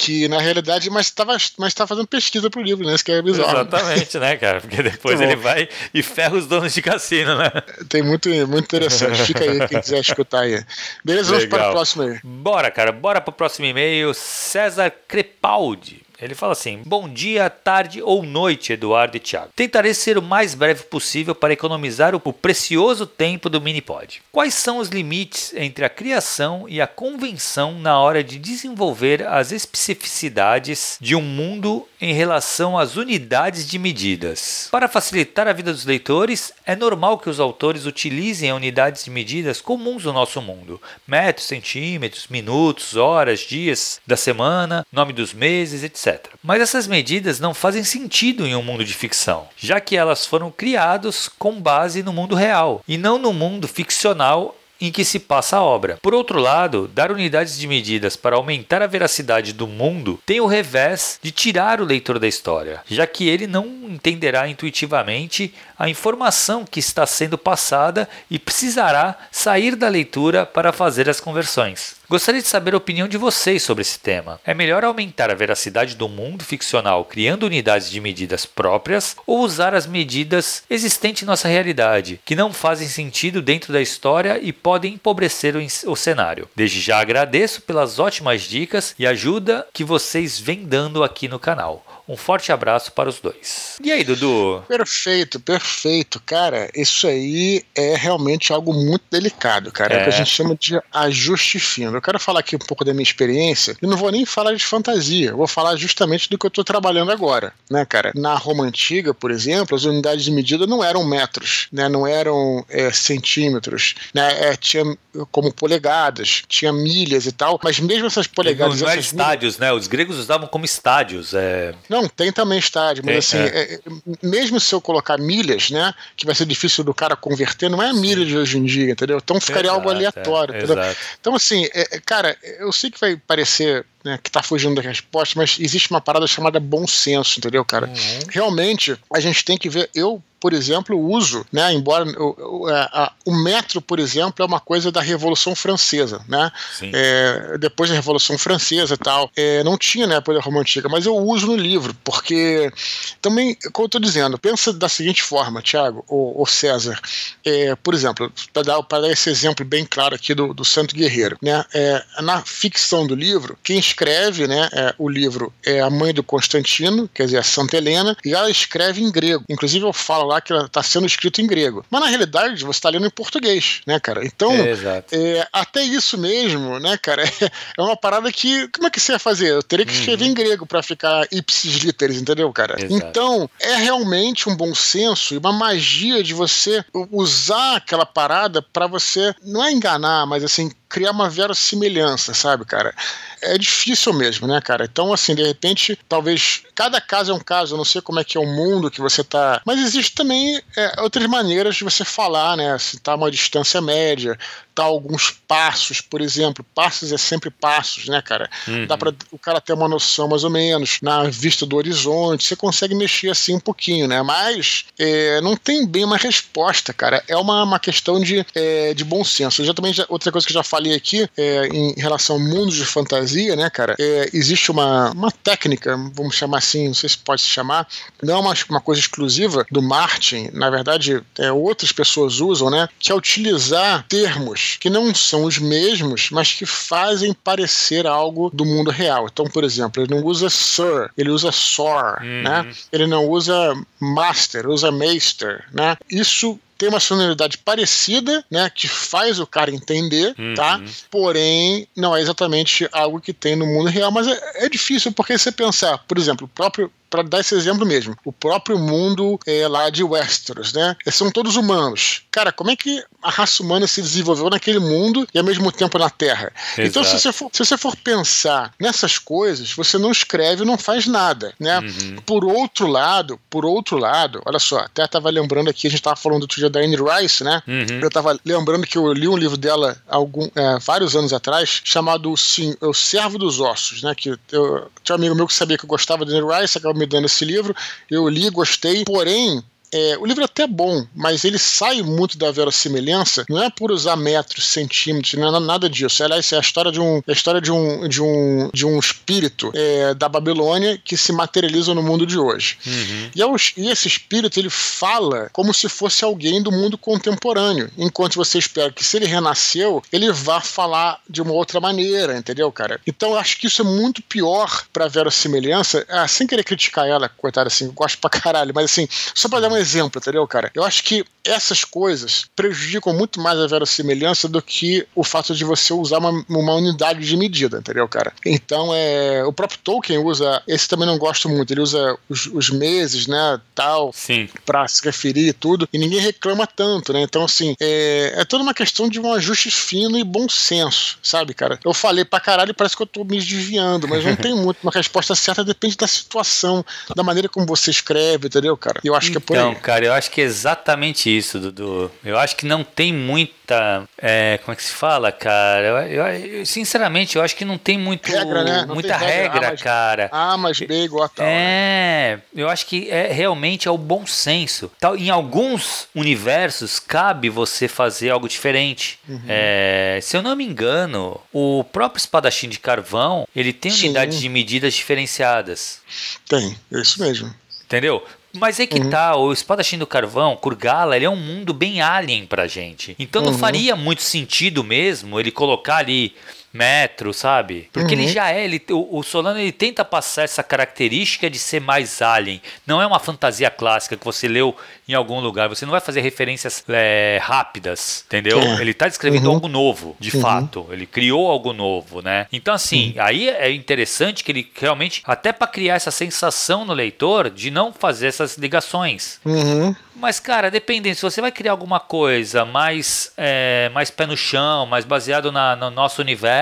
que na realidade, mas estava mas tava fazendo pesquisa pro livro, né? Isso que é bizarro. Exatamente, né, cara? Porque depois ele vai e ferra os donos de cassino, né? Tem muito, muito interessante. Fica aí quem quiser escutar aí. Beleza, Legal. vamos para o próximo aí. Bora, cara, bora para o próximo e-mail. César Crepaldi. Ele fala assim: Bom dia, tarde ou noite, Eduardo e Thiago. Tentarei ser o mais breve possível para economizar o precioso tempo do Minipod. Quais são os limites entre a criação e a convenção na hora de desenvolver as especificidades de um mundo em relação às unidades de medidas? Para facilitar a vida dos leitores, é normal que os autores utilizem unidades de medidas comuns do nosso mundo: metros, centímetros, minutos, horas, dias da semana, nome dos meses, etc. Mas essas medidas não fazem sentido em um mundo de ficção, já que elas foram criadas com base no mundo real e não no mundo ficcional em que se passa a obra. Por outro lado, dar unidades de medidas para aumentar a veracidade do mundo tem o revés de tirar o leitor da história, já que ele não entenderá intuitivamente a informação que está sendo passada e precisará sair da leitura para fazer as conversões. Gostaria de saber a opinião de vocês sobre esse tema. É melhor aumentar a veracidade do mundo ficcional criando unidades de medidas próprias ou usar as medidas existentes em nossa realidade, que não fazem sentido dentro da história e podem empobrecer o, cenário? Desde já agradeço pelas ótimas dicas e ajuda que vocês vêm dando aqui no canal. Um forte abraço para os dois. E aí, Dudu? Perfeito, perfeito. Cara, isso aí é realmente algo muito delicado, cara. É, é o que a é. gente chama de ajuste fino. Eu quero falar aqui um pouco da minha experiência e não vou nem falar de fantasia. Eu vou falar justamente do que eu estou trabalhando agora, né, cara? Na Roma Antiga, por exemplo, as unidades de medida não eram metros, né? Não eram é, centímetros, né? É, tinha como polegadas, tinha milhas e tal, mas mesmo essas polegadas... Não, não estádios, milhas... né? Os gregos usavam como estádios, é... Não, não, tem também estádio, mas assim, é. É, mesmo se eu colocar milhas, né, que vai ser difícil do cara converter, não é a milha de hoje em dia, entendeu? Então ficaria exato, algo aleatório, entendeu? Então, assim, é, é, cara, eu sei que vai parecer né, que tá fugindo da resposta, mas existe uma parada chamada bom senso, entendeu, cara? Uhum. Realmente, a gente tem que ver. Eu, por exemplo, uso, né, embora o, o, a, o, metro, por exemplo, é uma coisa da Revolução Francesa, né? É, depois da Revolução Francesa e tal, é, não tinha na né, época da Roma Antiga, mas eu uso no livro, porque também, como eu estou dizendo, pensa da seguinte forma, Tiago, ou, César, é, por exemplo, para dar, dar esse exemplo bem claro aqui do, do Santo Guerreiro, né? É, na ficção do livro, quem escreve né, é, o livro é a mãe do Constantino, quer dizer, a Santa Helena, e ela escreve em grego. Inclusive, eu falo lá que ela está sendo escrito em grego. Mas na realidade, você está lendo em português, né, cara? Então, é, é, até isso mesmo, né, cara, é uma parada que. Como é que você ia fazer? Eu teria que escrever uhum. em grego para ficar ipsis literis, entendeu, cara? Exato. Então, é realmente um bom senso e uma magia de você usar aquela parada para você, não é enganar, mas assim, criar uma verossimilhança, sabe, cara? É difícil mesmo, né, cara? Então, assim, de repente, talvez cada caso é um caso, eu não sei como é que é o mundo que você tá. Mas existe também é, outras maneiras de você falar, né? Se tá uma distância média, tá alguns passos, por exemplo. Passos é sempre passos, né, cara? Uhum. Dá para o cara ter uma noção mais ou menos na vista do horizonte. Você consegue mexer assim um pouquinho, né? Mas é, não tem bem uma resposta, cara. É uma, uma questão de, é, de bom senso. Eu já também já, outra coisa que eu já falei aqui é, em relação ao mundo de fantasia, né, cara? É, existe uma, uma técnica, vamos chamar assim, não sei se pode se chamar, não é uma, uma coisa exclusiva do Martin, na verdade, é, outras pessoas usam, né? Que é utilizar termos que não são os mesmos, mas que fazem parecer algo do mundo real. Então, por exemplo, ele não usa Sir, ele usa Sor, uhum. né? Ele não usa Master, usa Meister, né? Isso tem uma sonoridade parecida, né, que faz o cara entender, tá? uhum. tá? Porém, não é exatamente algo que tem no mundo real, mas é, é difícil porque você pensar, por exemplo, o próprio para dar esse exemplo mesmo, o próprio mundo é, lá de Westeros, né? Eles são todos humanos. Cara, como é que a raça humana se desenvolveu naquele mundo e ao mesmo tempo na Terra? Exato. Então, se você, for, se você for pensar nessas coisas, você não escreve, não faz nada, né? Uhum. Por outro lado, por outro lado, olha só, até estava lembrando aqui, a gente estava falando outro dia da Anne Rice, né? Uhum. Eu estava lembrando que eu li um livro dela algum, é, vários anos atrás, chamado Sim, O Servo dos Ossos, né? Que eu, tinha um amigo meu que sabia que eu gostava da Anne Rice, acabou me dando esse livro, eu li, gostei, porém é, o livro é até bom, mas ele sai muito da verossimilhança, não é por usar metros, centímetros, não é nada disso. Aliás, é a história de um, é a história de um, de um, de um espírito é, da Babilônia que se materializa no mundo de hoje. Uhum. E, é e, esse espírito ele fala como se fosse alguém do mundo contemporâneo, enquanto você espera que se ele renasceu, ele vá falar de uma outra maneira, entendeu, cara? Então eu acho que isso é muito pior pra verossimilhança, ah, sem querer criticar ela, coitada assim, gosto pra caralho, mas assim, só pra dar uma exemplo, entendeu, cara? Eu acho que essas coisas prejudicam muito mais a verossimilhança do que o fato de você usar uma, uma unidade de medida, entendeu, cara? Então, é, o próprio Tolkien usa, esse também não gosto muito, ele usa os, os meses, né, tal, Sim. pra se referir e tudo, e ninguém reclama tanto, né? Então, assim, é, é toda uma questão de um ajuste fino e bom senso, sabe, cara? Eu falei pra caralho e parece que eu tô me desviando, mas não tem muito uma resposta certa, depende da situação, da maneira como você escreve, entendeu, cara? Eu acho então, que é por então, aí. cara, eu acho que é exatamente isso, Dudu. Eu acho que não tem muita. É, como é que se fala, cara? Eu, eu, sinceramente, eu acho que não tem muito, regra, né? não muita regra, regra cara. A mais B igual a tal. É, né? eu acho que é realmente é o bom senso. Tal, em alguns universos, cabe você fazer algo diferente. Uhum. É, se eu não me engano, o próprio espadachim de carvão ele tem unidades Sim. de medidas diferenciadas. Tem, é isso mesmo. Entendeu? Mas é que uhum. tá, o espadachim do carvão, Kurgala, ele é um mundo bem alien pra gente. Então não uhum. faria muito sentido mesmo ele colocar ali metro, sabe? Porque uhum. ele já é, ele, o, o, Solano ele tenta passar essa característica de ser mais alien. Não é uma fantasia clássica que você leu em algum lugar. Você não vai fazer referências é, rápidas, entendeu? É. Ele está descrevendo uhum. algo novo, de uhum. fato. Ele criou algo novo, né? Então, assim, uhum. aí é interessante que ele realmente, até para criar essa sensação no leitor de não fazer essas ligações. Uhum. Mas, cara, dependendo, se você vai criar alguma coisa mais, é, mais pé no chão, mais baseado na, no nosso universo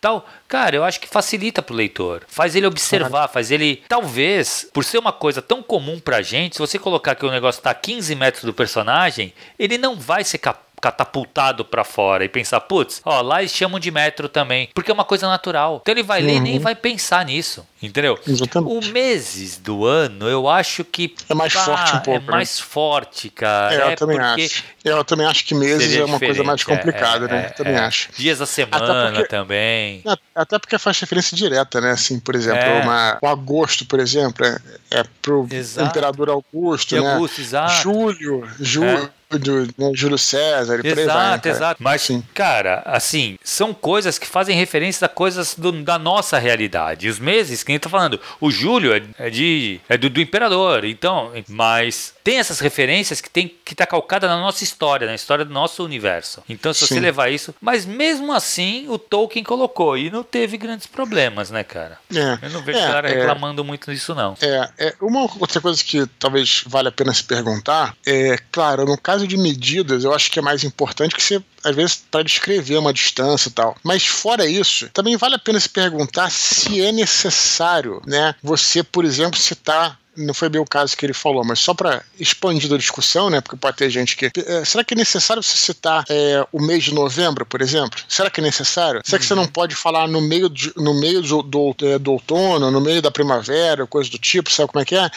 tal, cara, eu acho que facilita pro leitor. Faz ele observar, faz ele. Talvez, por ser uma coisa tão comum pra gente, se você colocar que o negócio tá a 15 metros do personagem, ele não vai ser capaz catapultado para fora e pensar, putz, ó, lá eles chamam de metro também, porque é uma coisa natural. Então ele vai uhum. ler e nem uhum. vai pensar nisso, entendeu? Exatamente. O meses do ano, eu acho que é mais pá, forte um pouco, é né? mais forte, cara. É, eu é também acho. Eu também acho que meses é uma coisa mais complicada, é, né? É, também é. acho. Dias da semana porque, também. Até porque faz referência direta, né? Assim, por exemplo, é. uma, o agosto, por exemplo, é, é pro exato. imperador Augusto, e né? Augusto, exato. Julho, julho do né, Júlio César e exato, por aí vai. Né, exato. Mas, Sim. cara, assim, são coisas que fazem referência a coisas do, da nossa realidade. Os meses, que a gente tá falando, o Júlio é, é, de, é do, do imperador, então, mas tem essas referências que tem que tá calcada na nossa história, na história do nosso universo. Então, se Sim. você levar isso, mas mesmo assim, o Tolkien colocou e não teve grandes problemas, né, cara? É, Eu não vejo é, galera é, reclamando muito disso, não. É, é, uma outra coisa que talvez vale a pena se perguntar é, claro, no caso de medidas, eu acho que é mais importante que você às vezes para descrever uma distância e tal. Mas fora isso, também vale a pena se perguntar se é necessário, né? Você, por exemplo, citar não foi bem o caso que ele falou, mas só para expandir a discussão, né? Porque pode ter gente que. É, será que é necessário você citar é, o mês de novembro, por exemplo? Será que é necessário? Será que você não uhum. pode falar no meio, de, no meio do, do, é, do, outono, no meio da primavera, coisa do tipo, sabe como é que é?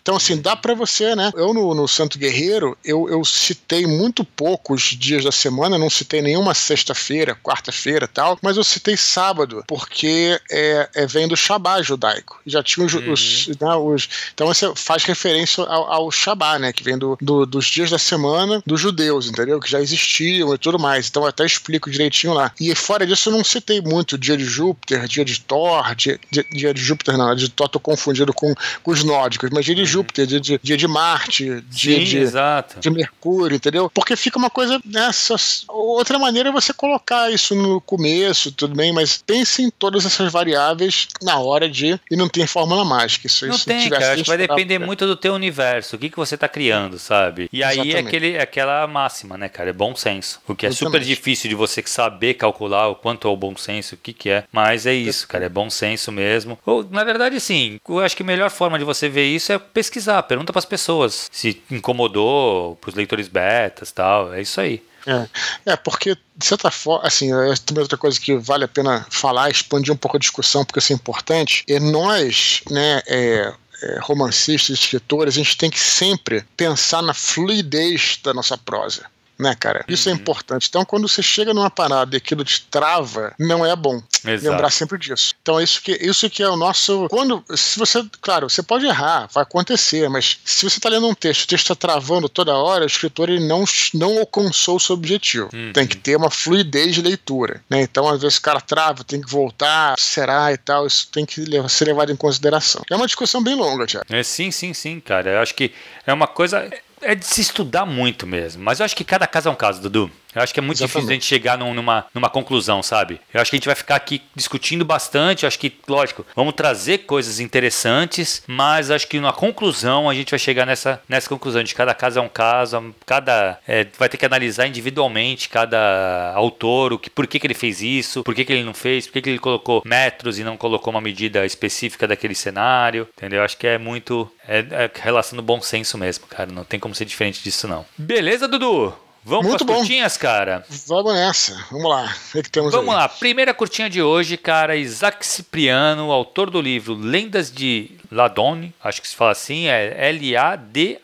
Então, assim, dá para você, né? Eu no, no Santo Guerreiro, eu, eu citei muito poucos dias da semana, não citei nenhuma sexta-feira, quarta-feira tal, mas eu citei sábado, porque é, é vem do Shabá judaico. Já tinha os, uhum. os, né, os então você faz referência ao, ao Shabá, né? Que vem do, do, dos dias da semana dos judeus, entendeu? Que já existiam e tudo mais. Então eu até explico direitinho lá. E fora disso, eu não citei muito dia de Júpiter, dia de Thor, dia, dia de Júpiter, não, de Thor tô confundido com, com os nórdicos, mas dia de uhum. Júpiter, dia de, dia de Marte, dia Sim, de, exato. de Mercúrio, entendeu? Porque fica uma coisa nessa. Outra maneira é você colocar isso no começo, tudo bem, mas pense em todas essas variáveis na hora de. E não tem fórmula mágica. Isso, não isso tem, cara vai depender muito do teu universo, o que, que você está criando, sabe? E aí é aquele, é aquela máxima, né, cara? É bom senso. O que é Exatamente. super difícil de você saber calcular o quanto é o bom senso, o que, que é. Mas é isso, cara. É bom senso mesmo. Ou, na verdade, sim. Eu acho que a melhor forma de você ver isso é pesquisar. Pergunta para as pessoas se incomodou, para os leitores betas tal. É isso aí. É, é, porque, de certa forma, assim, é também outra coisa que vale a pena falar, expandir um pouco a discussão, porque isso é importante, é nós, né, é, é, romancistas, escritores, a gente tem que sempre pensar na fluidez da nossa prosa né, cara? Isso é uhum. é importante. Então, quando você chega numa parada e aquilo te trava, não é bom. Exato. Lembrar sempre disso. Então, é isso que, isso que é o nosso. Quando. Se você. Claro, você pode errar, vai acontecer, mas se você está lendo um texto, o texto está travando toda hora, o escritor ele não, não alcançou o seu objetivo. Uhum. Tem que ter uma fluidez de leitura. Né? Então, às vezes, o cara trava, tem que voltar, será e tal. Isso tem que ser levado em consideração. É uma discussão bem longa, Tiago. É, sim, sim, sim, cara. Eu acho que é uma coisa é de se estudar muito mesmo. Mas eu acho que cada caso é um caso, Dudu. Eu acho que é muito Exatamente. difícil a gente chegar num, numa, numa conclusão, sabe? Eu acho que a gente vai ficar aqui discutindo bastante. Eu acho que, lógico, vamos trazer coisas interessantes, mas acho que na conclusão a gente vai chegar nessa, nessa conclusão de cada caso é um caso, cada. É, vai ter que analisar individualmente cada autor, o que, por que, que ele fez isso, por que, que ele não fez, por que, que ele colocou metros e não colocou uma medida específica daquele cenário, entendeu? Eu acho que é muito. É, é relação do bom senso mesmo, cara. Não tem como ser diferente disso, não. Beleza, Dudu? Vamos Muito para as curtinhas, cara? Vamos nessa. Vamos lá. O que temos Vamos aí? lá. Primeira curtinha de hoje, cara. Isaac Cipriano, autor do livro Lendas de Ladone. Acho que se fala assim. É L-A-D-H-O-N-E.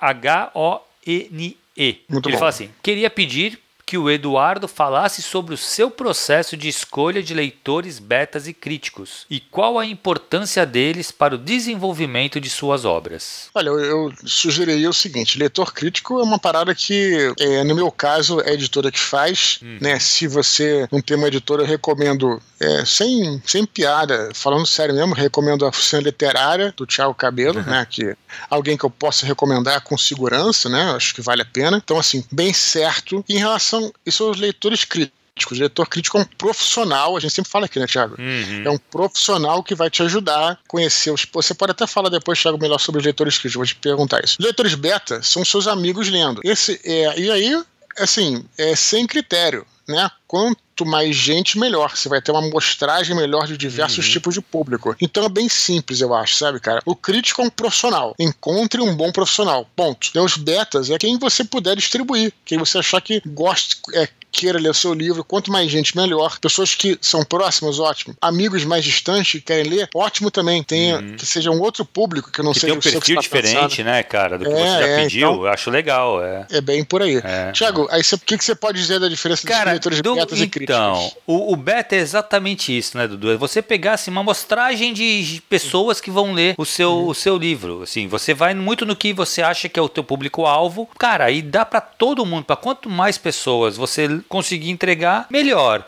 Muito Ele bom. fala assim: queria pedir que o Eduardo falasse sobre o seu processo de escolha de leitores betas e críticos e qual a importância deles para o desenvolvimento de suas obras. Olha, eu, eu sugeriria o seguinte: leitor crítico é uma parada que, é, no meu caso, é a editora que faz. Hum. Né? Se você não tem uma editora, eu recomendo, é, sem, sem piada, falando sério mesmo, recomendo a Oficina Literária do Thiago Cabelo, uhum. né? que alguém que eu possa recomendar com segurança, né? acho que vale a pena. Então, assim, bem certo. Em relação são, são os leitores críticos. O leitor crítico é um profissional, a gente sempre fala aqui, né, Thiago? Uhum. É um profissional que vai te ajudar a conhecer os. Você pode até falar depois, Thiago, melhor sobre os leitores críticos, vou te perguntar isso. Os leitores beta são seus amigos lendo. Esse, é, e aí, assim, é sem critério, né? Quanto mais gente, melhor. Você vai ter uma amostragem melhor de diversos uhum. tipos de público. Então é bem simples, eu acho, sabe, cara? O crítico é um profissional. Encontre um bom profissional. Ponto. E os betas é quem você puder distribuir. Quem você achar que gosta, é, queira ler o seu livro. Quanto mais gente, melhor. Pessoas que são próximas, ótimo. Amigos mais distantes que querem ler, ótimo também. Tenha, uhum. Que seja um outro público que não que seja tem um perfil diferente, né, cara, do que é, você já é, pediu. Então, eu acho legal. É, é bem por aí. É. Tiago, aí o que, que você pode dizer da diferença cara, dos leitores do, betas e críticos? Então, o, o, beta é exatamente isso, né, Dudu? É você pegar assim, uma amostragem de pessoas que vão ler o seu, uhum. o seu livro. Assim, você vai muito no que você acha que é o teu público-alvo. Cara, e dá para todo mundo, para quanto mais pessoas você conseguir entregar, melhor.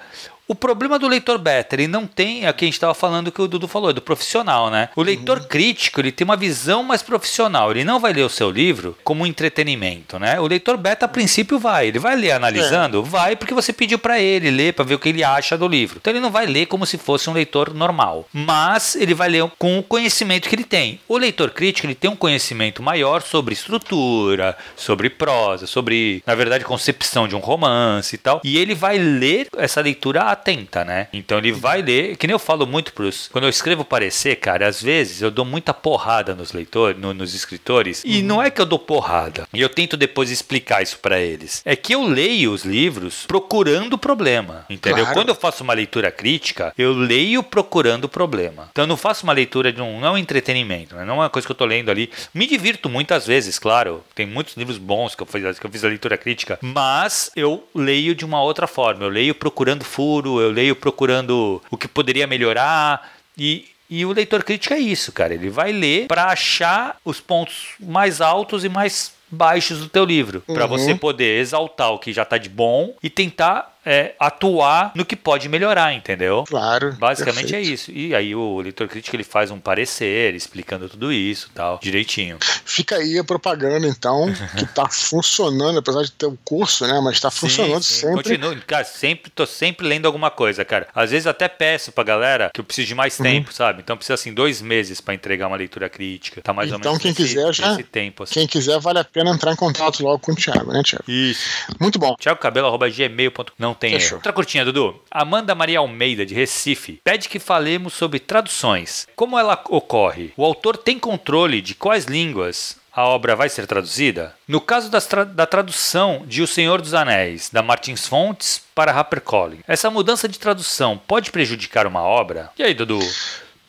O problema do leitor beta, ele não tem, aqui a gente estava falando que o Dudu falou, do profissional, né? O leitor uhum. crítico, ele tem uma visão mais profissional, ele não vai ler o seu livro como um entretenimento, né? O leitor beta, a princípio, vai. Ele vai ler analisando? É. Vai, porque você pediu para ele ler, para ver o que ele acha do livro. Então ele não vai ler como se fosse um leitor normal. Mas ele vai ler com o conhecimento que ele tem. O leitor crítico, ele tem um conhecimento maior sobre estrutura, sobre prosa, sobre, na verdade, concepção de um romance e tal. E ele vai ler essa leitura atenta, né? Então ele vai ler, que nem eu falo muito pros. Quando eu escrevo parecer, cara, às vezes eu dou muita porrada nos leitores, no, nos escritores, e não é que eu dou porrada. E eu tento depois explicar isso para eles. É que eu leio os livros procurando o problema. Entendeu? Claro. Quando eu faço uma leitura crítica, eu leio procurando o problema. Então eu não faço uma leitura de um. Não é um entretenimento, né? não é uma coisa que eu tô lendo ali. Me divirto muitas vezes, claro. Tem muitos livros bons que eu fiz, que eu fiz a leitura crítica, mas eu leio de uma outra forma. Eu leio procurando furo eu leio procurando o que poderia melhorar e e o leitor crítico é isso, cara. Ele vai ler para achar os pontos mais altos e mais baixos do teu livro, uhum. para você poder exaltar o que já tá de bom e tentar é, atuar no que pode melhorar, entendeu? Claro. Basicamente é perfeito. é isso. E aí o leitor crítico ele faz um parecer explicando tudo isso, tal, direitinho. Fica aí a propaganda então, que tá funcionando, apesar de ter o um curso, né, mas tá funcionando sim, sim. sempre. Continuo, cara, sempre tô sempre lendo alguma coisa, cara. Às vezes até peço pra galera que eu preciso de mais uhum. tempo, sabe? Então precisa assim dois meses para entregar uma leitura crítica. Tá mais então, ou menos quem esse, quiser já, tempo. Assim. Quem quiser vale a pena entrar em contato logo com o Thiago, né, Thiago? Isso. Muito bom. ThiagoCabelo@gmail.com. Não tem Fechou. Outra curtinha, Dudu. Amanda Maria Almeida, de Recife, pede que falemos sobre traduções. Como ela ocorre? O autor tem controle de quais línguas a obra vai ser traduzida? No caso tra da tradução de O Senhor dos Anéis, da Martins Fontes para HarperCollins, essa mudança de tradução pode prejudicar uma obra? E aí, Dudu?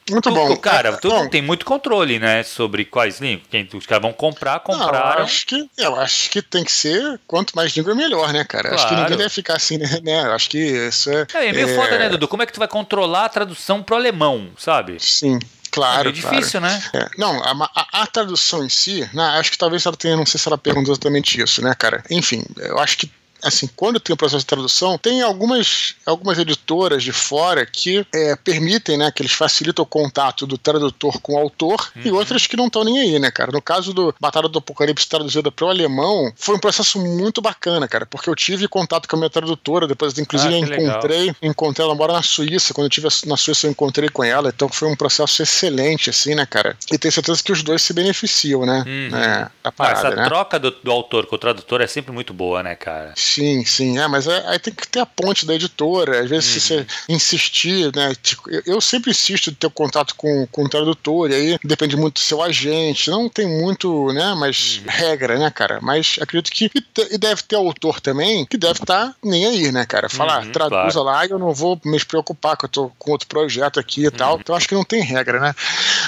Muito tu, bom. Cara, tu não tem muito controle, né, sobre quais línguas. Quem os caras vão comprar, compraram. Não, eu acho que eu acho que tem que ser quanto mais língua melhor, né, cara? Claro. Acho que ninguém deve ficar assim, né? né? Acho que isso é. É, é meio é... foda, né, Dudu? Como é que tu vai controlar a tradução pro alemão, sabe? Sim. Claro, é difícil, claro. né? É. Não, a, a, a, tradução em si, né, acho que talvez ela tenha, não sei se ela perguntou exatamente isso, né, cara? Enfim, eu acho que assim, quando tem o processo de tradução, tem algumas, algumas editoras de fora que é, permitem, né, que eles facilitam o contato do tradutor com o autor uhum. e outras que não estão nem aí, né, cara. No caso do Batalha do Apocalipse traduzida para o alemão, foi um processo muito bacana, cara, porque eu tive contato com a minha tradutora, depois inclusive ah, encontrei, legal. encontrei ela mora na Suíça, quando eu estive na Suíça eu encontrei com ela, então foi um processo excelente, assim, né, cara. E tenho certeza que os dois se beneficiam, né, uhum. né a parada, ah, essa né? troca do, do autor com o tradutor é sempre muito boa, né, cara. Sim, sim. É, mas é, aí tem que ter a ponte da editora. Às vezes, uhum. se você insistir, né? Tipo, eu, eu, sempre insisto de ter contato com, com o tradutor, e aí depende muito do seu agente. Não tem muito, né? Mas uhum. regra, né, cara? Mas acredito que. E, deve ter autor também que deve estar tá nem aí, né, cara? Falar, uhum, traduza claro. lá e eu não vou me preocupar que eu tô com outro projeto aqui e tal. Uhum. Então acho que não tem regra, né?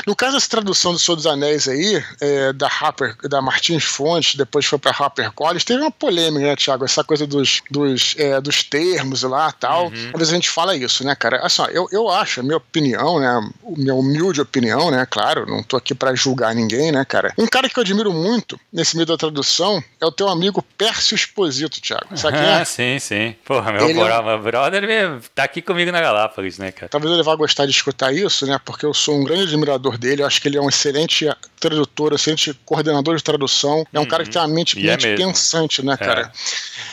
No caso dessa tradução do Senhor dos Anéis aí, é, da Harper, da Martins Fontes, depois foi pra Harper Collins, teve uma polêmica, né, Thiago? Essa coisa dos dos, é, dos termos lá tal. Uhum. Às vezes a gente fala isso, né, cara? Assim, ó, eu, eu acho, a minha opinião, né? Minha humilde opinião, né? Claro, não tô aqui para julgar ninguém, né, cara? Um cara que eu admiro muito nesse meio da tradução é o teu amigo Pércio Exposito, Thiago. Sabe quem é? sim, sim. Porra, meu, ele é... brother tá aqui comigo na Galápagos, né, cara? Talvez ele vá gostar de escutar isso, né? Porque eu sou um grande admirador dele. Eu acho que ele é um excelente tradutor, excelente coordenador de tradução. É um uhum. cara que tem uma mente, mente é pensante, né, cara?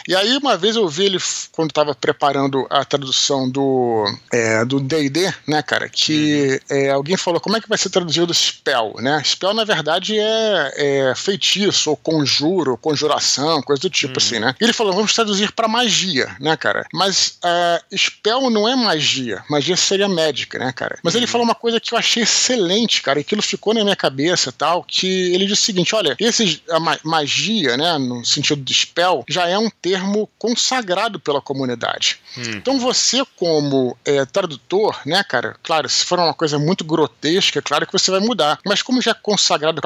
E aí, uma vez eu vi ele quando estava preparando a tradução do é, do D&D, né, cara, que uhum. é, alguém falou como é que vai ser traduzido spell, né? Spell na verdade é, é feitiço ou conjuro, ou conjuração, coisa do tipo uhum. assim, né? E ele falou vamos traduzir para magia, né, cara? Mas uh, spell não é magia, magia seria médica, né, cara? Mas uhum. ele falou uma coisa que eu achei excelente, cara, e aquilo ficou na minha cabeça, tal, que ele disse o seguinte, olha, esse a magia, né, no sentido do spell, já é um termo consagrado pela comunidade. Hum. Então você, como é, tradutor, né, cara, claro, se for uma coisa muito grotesca, é claro que você vai mudar. Mas como já é consagrado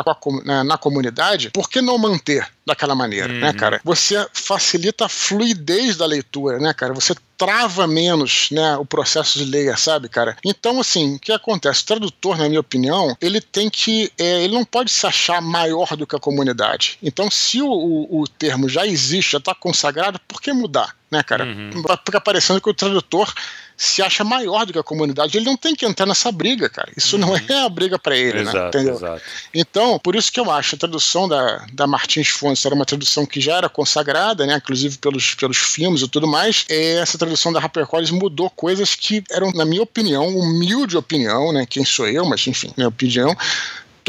na, na comunidade, por que não manter daquela maneira, né, uhum. né, cara? Você facilita a fluidez da leitura, né, cara? Você trava menos, né, o processo de leia, sabe, cara? Então, assim, o que acontece? O tradutor, na minha opinião, ele tem que, é, ele não pode se achar maior do que a comunidade. Então, se o, o, o termo já existe, já está consagrado, por que mudar? Né, cara? Uhum. Fica parecendo que o tradutor se acha maior do que a comunidade. Ele não tem que entrar nessa briga, cara. Isso uhum. não é a briga para ele, né? exato, né? Entendeu? Exato. Então, por isso que eu acho a tradução da, da Martins Fontes era uma tradução que já era consagrada, né? Inclusive pelos, pelos filmes e tudo mais. E essa tradução da HarperCollins mudou coisas que eram, na minha opinião, humilde opinião, né? Quem sou eu, mas enfim, minha opinião,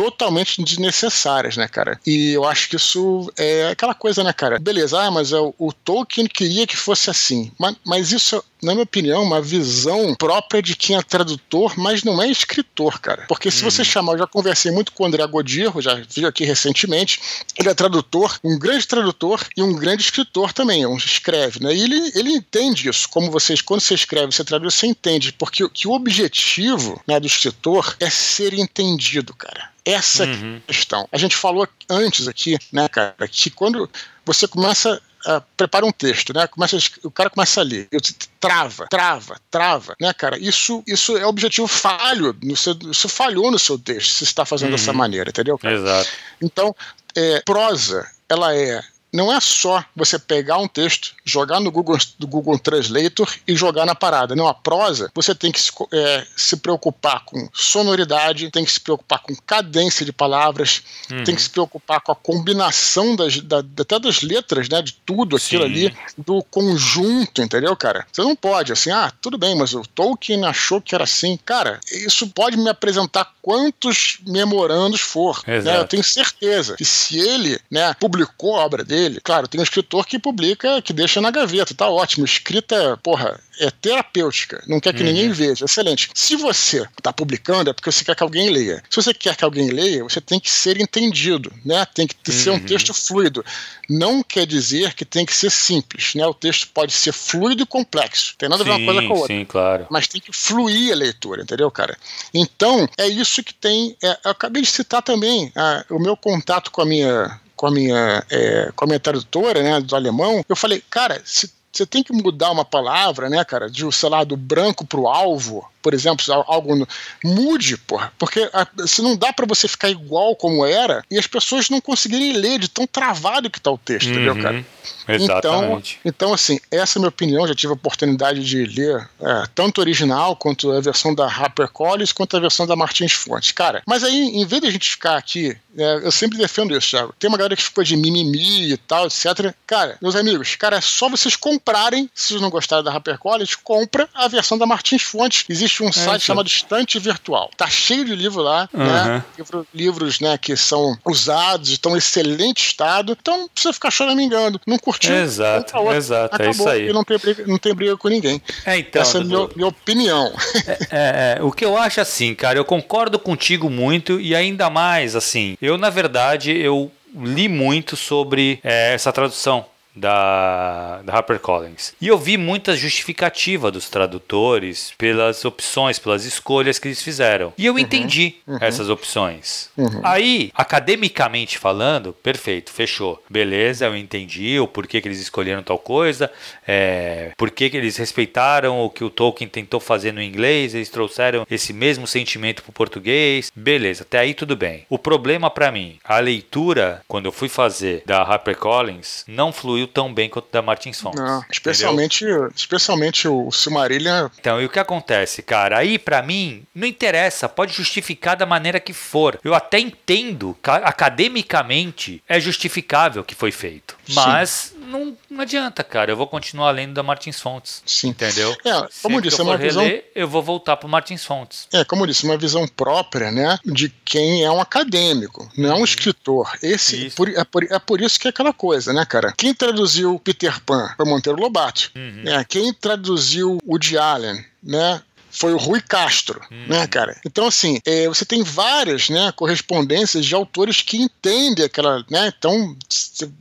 totalmente desnecessárias, né, cara? E eu acho que isso é aquela coisa, né, cara? Beleza, ah, mas o, o Tolkien queria que fosse assim. Mas, mas isso na minha opinião, uma visão própria de quem é tradutor, mas não é escritor, cara. Porque se uhum. você chamar, eu já conversei muito com o André Godirro, já vi aqui recentemente, ele é tradutor, um grande tradutor e um grande escritor também, um escreve, né? E ele, ele entende isso, como vocês, quando você escreve, você traduz, você entende, porque que o objetivo né, do escritor é ser entendido, cara. Essa uhum. é a questão. A gente falou antes aqui, né, cara, que quando você começa uh, prepara um texto, né? Começa, o cara começa a ler, eu, trava, trava, trava, né, cara? Isso, isso é objetivo falho, no seu, isso falhou no seu texto, se está fazendo uhum. dessa maneira, entendeu? Cara? Exato. Então, é, prosa, ela é não é só você pegar um texto, jogar no Google, no Google Translator e jogar na parada. Não, a prosa, você tem que se, é, se preocupar com sonoridade, tem que se preocupar com cadência de palavras, uhum. tem que se preocupar com a combinação das, da, até das letras, né, de tudo aquilo Sim. ali, do conjunto, entendeu, cara? Você não pode, assim, ah, tudo bem, mas o Tolkien achou que era assim. Cara, isso pode me apresentar quantos memorandos for. Né? Eu tenho certeza que se ele né, publicou a obra dele, dele. Claro, tem um escritor que publica, que deixa na gaveta, tá ótimo. Escrita, porra, é terapêutica, não quer que uhum. ninguém veja. Excelente. Se você está publicando, é porque você quer que alguém leia. Se você quer que alguém leia, você tem que ser entendido, né? Tem que uhum. ser um uhum. texto fluido. Não quer dizer que tem que ser simples, né? O texto pode ser fluido e complexo. Tem nada a ver uma coisa com a outra. Sim, claro. Mas tem que fluir a leitura, entendeu, cara? Então, é isso que tem. É, eu acabei de citar também ah, o meu contato com a minha com a minha, é, com a minha tradutora, né, do alemão, eu falei, cara, você tem que mudar uma palavra, né, cara, de, sei lá, do branco pro alvo, por exemplo, algo mude, porra, porque a, se não dá para você ficar igual como era e as pessoas não conseguirem ler de tão travado que tá o texto, uhum, entendeu, cara? Exatamente. Então, então, assim, essa é a minha opinião, já tive a oportunidade de ler é, tanto o original quanto a versão da HarperCollins quanto a versão da Martins Fontes. Cara, mas aí, em vez de a gente ficar aqui, é, eu sempre defendo isso, Thiago. Tem uma galera que ficou de mimimi e tal, etc. Cara, meus amigos, cara, é só vocês comprarem, se vocês não gostaram da HarperCollins, compra a versão da Martins Fontes. Existe existe um é site chamado Estante Virtual. Tá cheio de livro lá, uhum. né? Livro, livros, né, que são usados, estão em excelente estado. Então não precisa ficar choramingando. Não curtiu? Exato, exato. Acabou, é isso aí. E não tem briga, não tem briga com ninguém. É, então, Essa é a minha, minha opinião. É, é, é, o que eu acho assim, cara, eu concordo contigo muito e ainda mais, assim, eu na verdade, eu li muito sobre é, essa tradução da, da HarperCollins. E eu vi muita justificativa dos tradutores pelas opções, pelas escolhas que eles fizeram. E eu uhum, entendi uhum. essas opções. Uhum. Aí, academicamente falando, perfeito, fechou. Beleza, eu entendi o porquê que eles escolheram tal coisa, é, porquê que eles respeitaram o que o Tolkien tentou fazer no inglês, eles trouxeram esse mesmo sentimento para o português. Beleza, até aí tudo bem. O problema para mim, a leitura, quando eu fui fazer da HarperCollins, não fluiu fluiu tão bem quanto da Martins Fontes. Não, especialmente, especialmente o Silmarillion. Então, e o que acontece, cara? Aí, para mim, não interessa, pode justificar da maneira que for. Eu até entendo, academicamente, é justificável que foi feito. Mas não, não adianta, cara. Eu vou continuar lendo da Martins Fontes. Sim. Entendeu? É, como eu disse, é uma visão. eu vou voltar pro Martins Fontes. É, como eu disse, uma visão própria, né? De quem é um acadêmico, não é um uhum. escritor. Esse. Por, é, por, é por isso que é aquela coisa, né, cara? Quem traduziu Peter Pan foi Monteiro Lobato. Uhum. Né? Quem traduziu Woody Allen, né? Foi o Rui Castro, hum. né, cara? Então, assim, é, você tem várias né, correspondências de autores que entendem aquela. Né, então,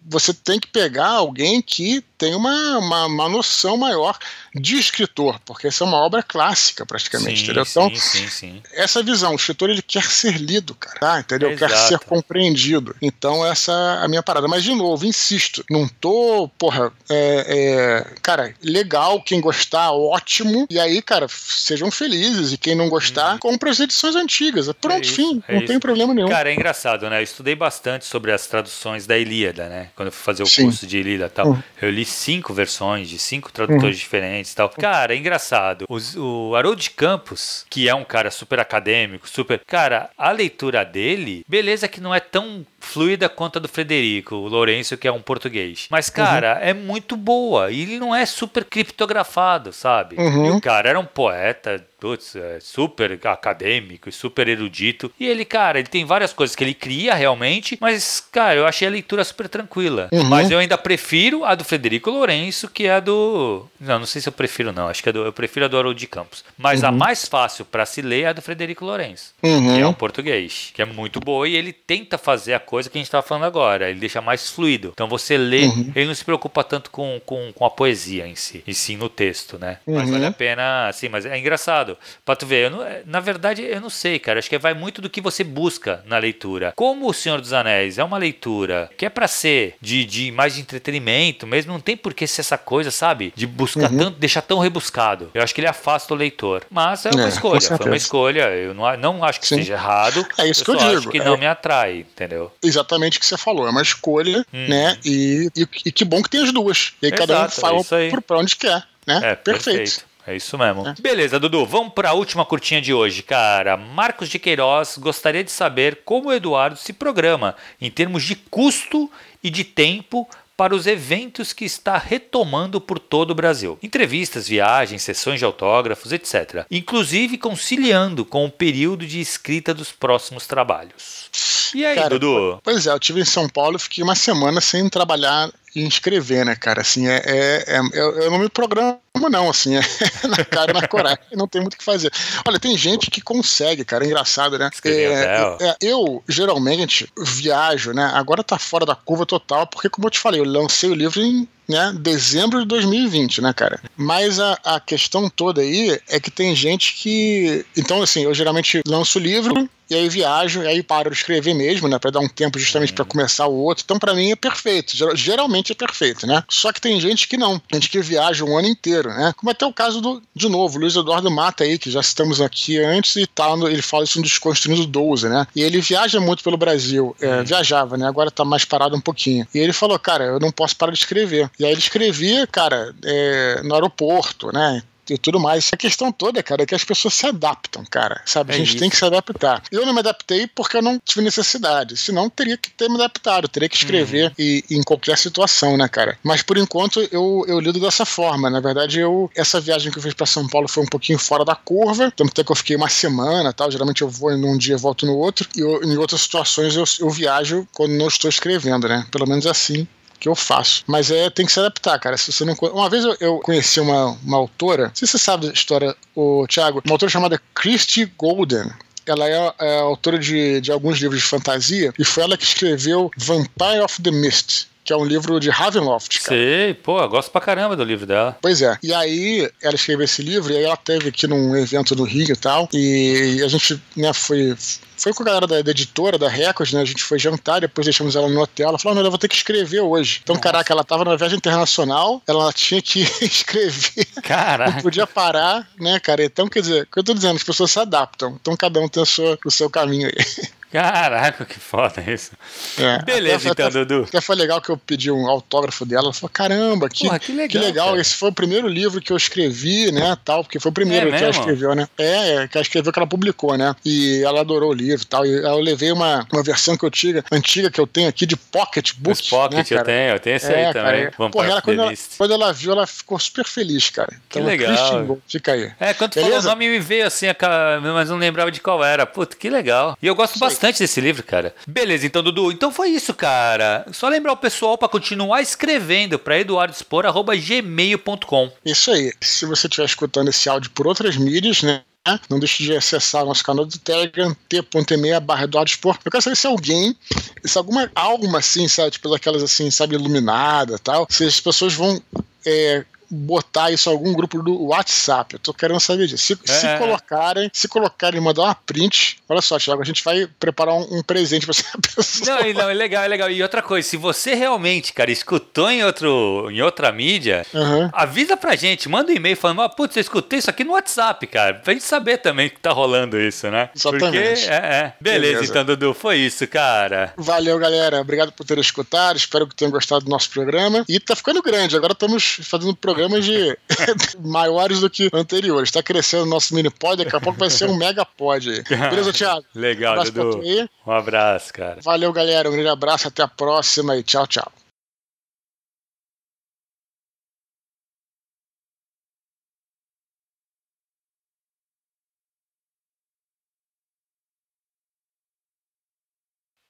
você tem que pegar alguém que tem uma, uma, uma, noção maior de escritor, porque essa é uma obra clássica, praticamente, sim, entendeu? Então, sim, sim, essa visão, o escritor ele quer ser lido, cara, tá? entendeu? Exato. Quer ser compreendido. Então, essa é a minha parada. Mas, de novo, insisto, não tô, porra, é, é, cara, legal, quem gostar, ótimo, e aí, cara, seja sejam felizes. E quem não gostar, hum. compra as edições antigas. Pronto, é isso, fim. É não isso. tem problema nenhum. Cara, é engraçado, né? Eu estudei bastante sobre as traduções da Ilíada, né? Quando eu fui fazer o curso de Ilíada e tal. Uhum. Eu li cinco versões de cinco tradutores uhum. diferentes e tal. Cara, é engraçado. O, o Haroldo de Campos, que é um cara super acadêmico, super. Cara, a leitura dele, beleza que não é tão fluida quanto a do Frederico, o Lourenço, que é um português. Mas, uhum. cara, uhum. é muito boa. E ele não é super criptografado, sabe? Uhum. E o cara era um poeta putz, é super acadêmico e super erudito. E ele, cara, ele tem várias coisas que ele cria realmente, mas, cara, eu achei a leitura super tranquila. Uhum. Mas eu ainda prefiro a do Frederico Lourenço, que é a do. Não, não sei se eu prefiro, não. Acho que é do... eu prefiro a do Haroldo de Campos. Mas uhum. a mais fácil para se ler é a do Frederico Lourenço, uhum. que é um português, que é muito boa e ele tenta fazer a coisa que a gente estava falando agora. Ele deixa mais fluido. Então você lê, uhum. ele não se preocupa tanto com, com, com a poesia em si, e sim no texto, né? Mas vale uhum. a pena, assim, mas é engraçado. Pra tu ver, não, na verdade, eu não sei, cara. Acho que vai muito do que você busca na leitura. Como O Senhor dos Anéis é uma leitura que é para ser de, de mais de entretenimento mesmo, não tem por que ser essa coisa, sabe? De buscar uhum. tanto, deixar tão rebuscado. Eu acho que ele afasta o leitor. Mas é uma é, escolha. Foi uma escolha. Eu não, não acho que Sim. seja errado. É isso que eu digo. acho que é... não me atrai, entendeu? Exatamente o que você falou. É uma escolha, hum. né? E, e, e, que bom que tem as duas. E aí Exato, cada um fala é pra onde quer. Né? É, perfeito. perfeito. É isso mesmo. É. Beleza, Dudu, vamos para a última curtinha de hoje, cara. Marcos de Queiroz gostaria de saber como o Eduardo se programa em termos de custo e de tempo para os eventos que está retomando por todo o Brasil. Entrevistas, viagens, sessões de autógrafos, etc. Inclusive conciliando com o período de escrita dos próximos trabalhos. E aí, Cara, Dudu? Pois é, eu tive em São Paulo, fiquei uma semana sem trabalhar e inscrever, né, cara? Assim, é, é, é eu, eu, não me programo, não, assim, é na cara na coragem, não tem muito o que fazer. Olha, tem gente que consegue, cara, é engraçado, né? É, é, eu, geralmente, viajo, né? Agora tá fora da curva total, porque, como eu te falei, eu lancei o livro em né, dezembro de 2020, né, cara? Mas a, a questão toda aí é que tem gente que. Então, assim, eu geralmente lanço o livro, e aí viajo, e aí paro de escrever mesmo, né, para dar um tempo justamente para começar o outro. Então, para mim é perfeito. Geralmente é perfeito, né? Só que tem gente que não. Gente que viaja um ano inteiro, né? Como até o caso do, de novo, Luiz Eduardo Mata aí, que já estamos aqui antes e tá, ele fala isso no Desconstruindo 12, né? E ele viaja muito pelo Brasil, é, viajava, né? Agora tá mais parado um pouquinho. E ele falou, cara, eu não posso parar de escrever. E aí ele escrevia, cara, é, no aeroporto, né? e tudo mais. A questão toda, cara, é que as pessoas se adaptam, cara, sabe? É a gente isso. tem que se adaptar. Eu não me adaptei porque eu não tive necessidade, senão teria que ter me adaptado, teria que escrever uhum. e, em qualquer situação, né, cara? Mas por enquanto eu, eu lido dessa forma. Na verdade, eu essa viagem que eu fiz para São Paulo foi um pouquinho fora da curva, tanto que eu fiquei uma semana tal. Geralmente eu vou num dia volto no outro, e eu, em outras situações eu, eu viajo quando não estou escrevendo, né? Pelo menos assim que eu faço. Mas é, tem que se adaptar, cara. Se você não Uma vez eu, eu conheci uma, uma autora, não sei se você sabe da história, o Thiago, uma autora chamada Christy Golden ela é, é, autora de, de alguns livros de fantasia e foi ela que escreveu Vampire of the Mist que é um livro de Ravenloft. Cara. Sei, pô, eu gosto pra caramba do livro dela. Pois é. E aí ela escreveu esse livro e aí ela teve aqui num evento no Rio e tal. E a gente, né, foi foi com a galera da, da, editora, da Record, né? A gente foi jantar, depois deixamos ela no hotel. Ela falou: não, eu vou ter que escrever hoje. Então, Nossa. caraca, ela tava na viagem internacional, ela tinha que escrever. Caraca. Não podia parar, né, cara? Então, quer dizer, o que eu tô dizendo, as pessoas se adaptam. Então, cada um tem o seu, o seu caminho aí. Caraca, que foda isso. É, Beleza, até, então, até, Dudu. Até foi legal que eu pedi um autógrafo dela. Ela falou: caramba, que, Porra, que legal. Que legal. Esse foi o primeiro livro que eu escrevi, né? Tal, porque foi o primeiro é que mesmo? ela escreveu, né? É, é, que ela escreveu que ela publicou, né? E ela adorou o livro e tal. E eu levei uma, uma versão que eu tinha, antiga que eu tenho aqui de Pocket Book. Os Pocket né, eu tenho, eu tenho esse é, aí também. Cara, Porra, ela, quando, ela, quando ela viu, ela ficou super feliz, cara. Então, que legal. Fica aí. É, quando falou o nome me veio assim, mas não lembrava de qual era. Puta, que legal. E eu gosto Sei. bastante desse livro, cara. Beleza, então, Dudu. Então foi isso, cara. Só lembrar o pessoal para continuar escrevendo para eduardospor.gmail.com. Isso aí. Se você estiver escutando esse áudio por outras mídias, né? Não deixe de acessar nosso canal do Telegram, t.me barra Eu quero saber se alguém, se alguma, alguma assim, sabe, tipo daquelas assim, sabe, iluminada tal, se as pessoas vão é, botar isso em algum grupo do WhatsApp. Eu tô querendo saber disso. Se, é. se colocarem, se colocarem, mandar uma print, olha só, Thiago, a gente vai preparar um, um presente pra essa pessoa. Não, não, é legal, é legal. E outra coisa, se você realmente, cara, escutou em, outro, em outra mídia, uhum. avisa pra gente, manda um e-mail falando, ah, putz, eu escutei isso aqui no WhatsApp, cara, pra gente saber também que tá rolando isso, né? Exatamente. Porque, é, é. Beleza, Beleza, então, Dudu, foi isso, cara. Valeu, galera. Obrigado por ter escutado. Espero que tenham gostado do nosso programa. E tá ficando grande. Agora estamos fazendo programas de maiores do que anteriores. Tá crescendo o nosso mini pod. Daqui a pouco vai ser um mega pod aí. Beleza, Thiago? Legal, um Dudu. Um abraço, cara. Valeu, galera. Um grande abraço. Até a próxima e tchau, tchau.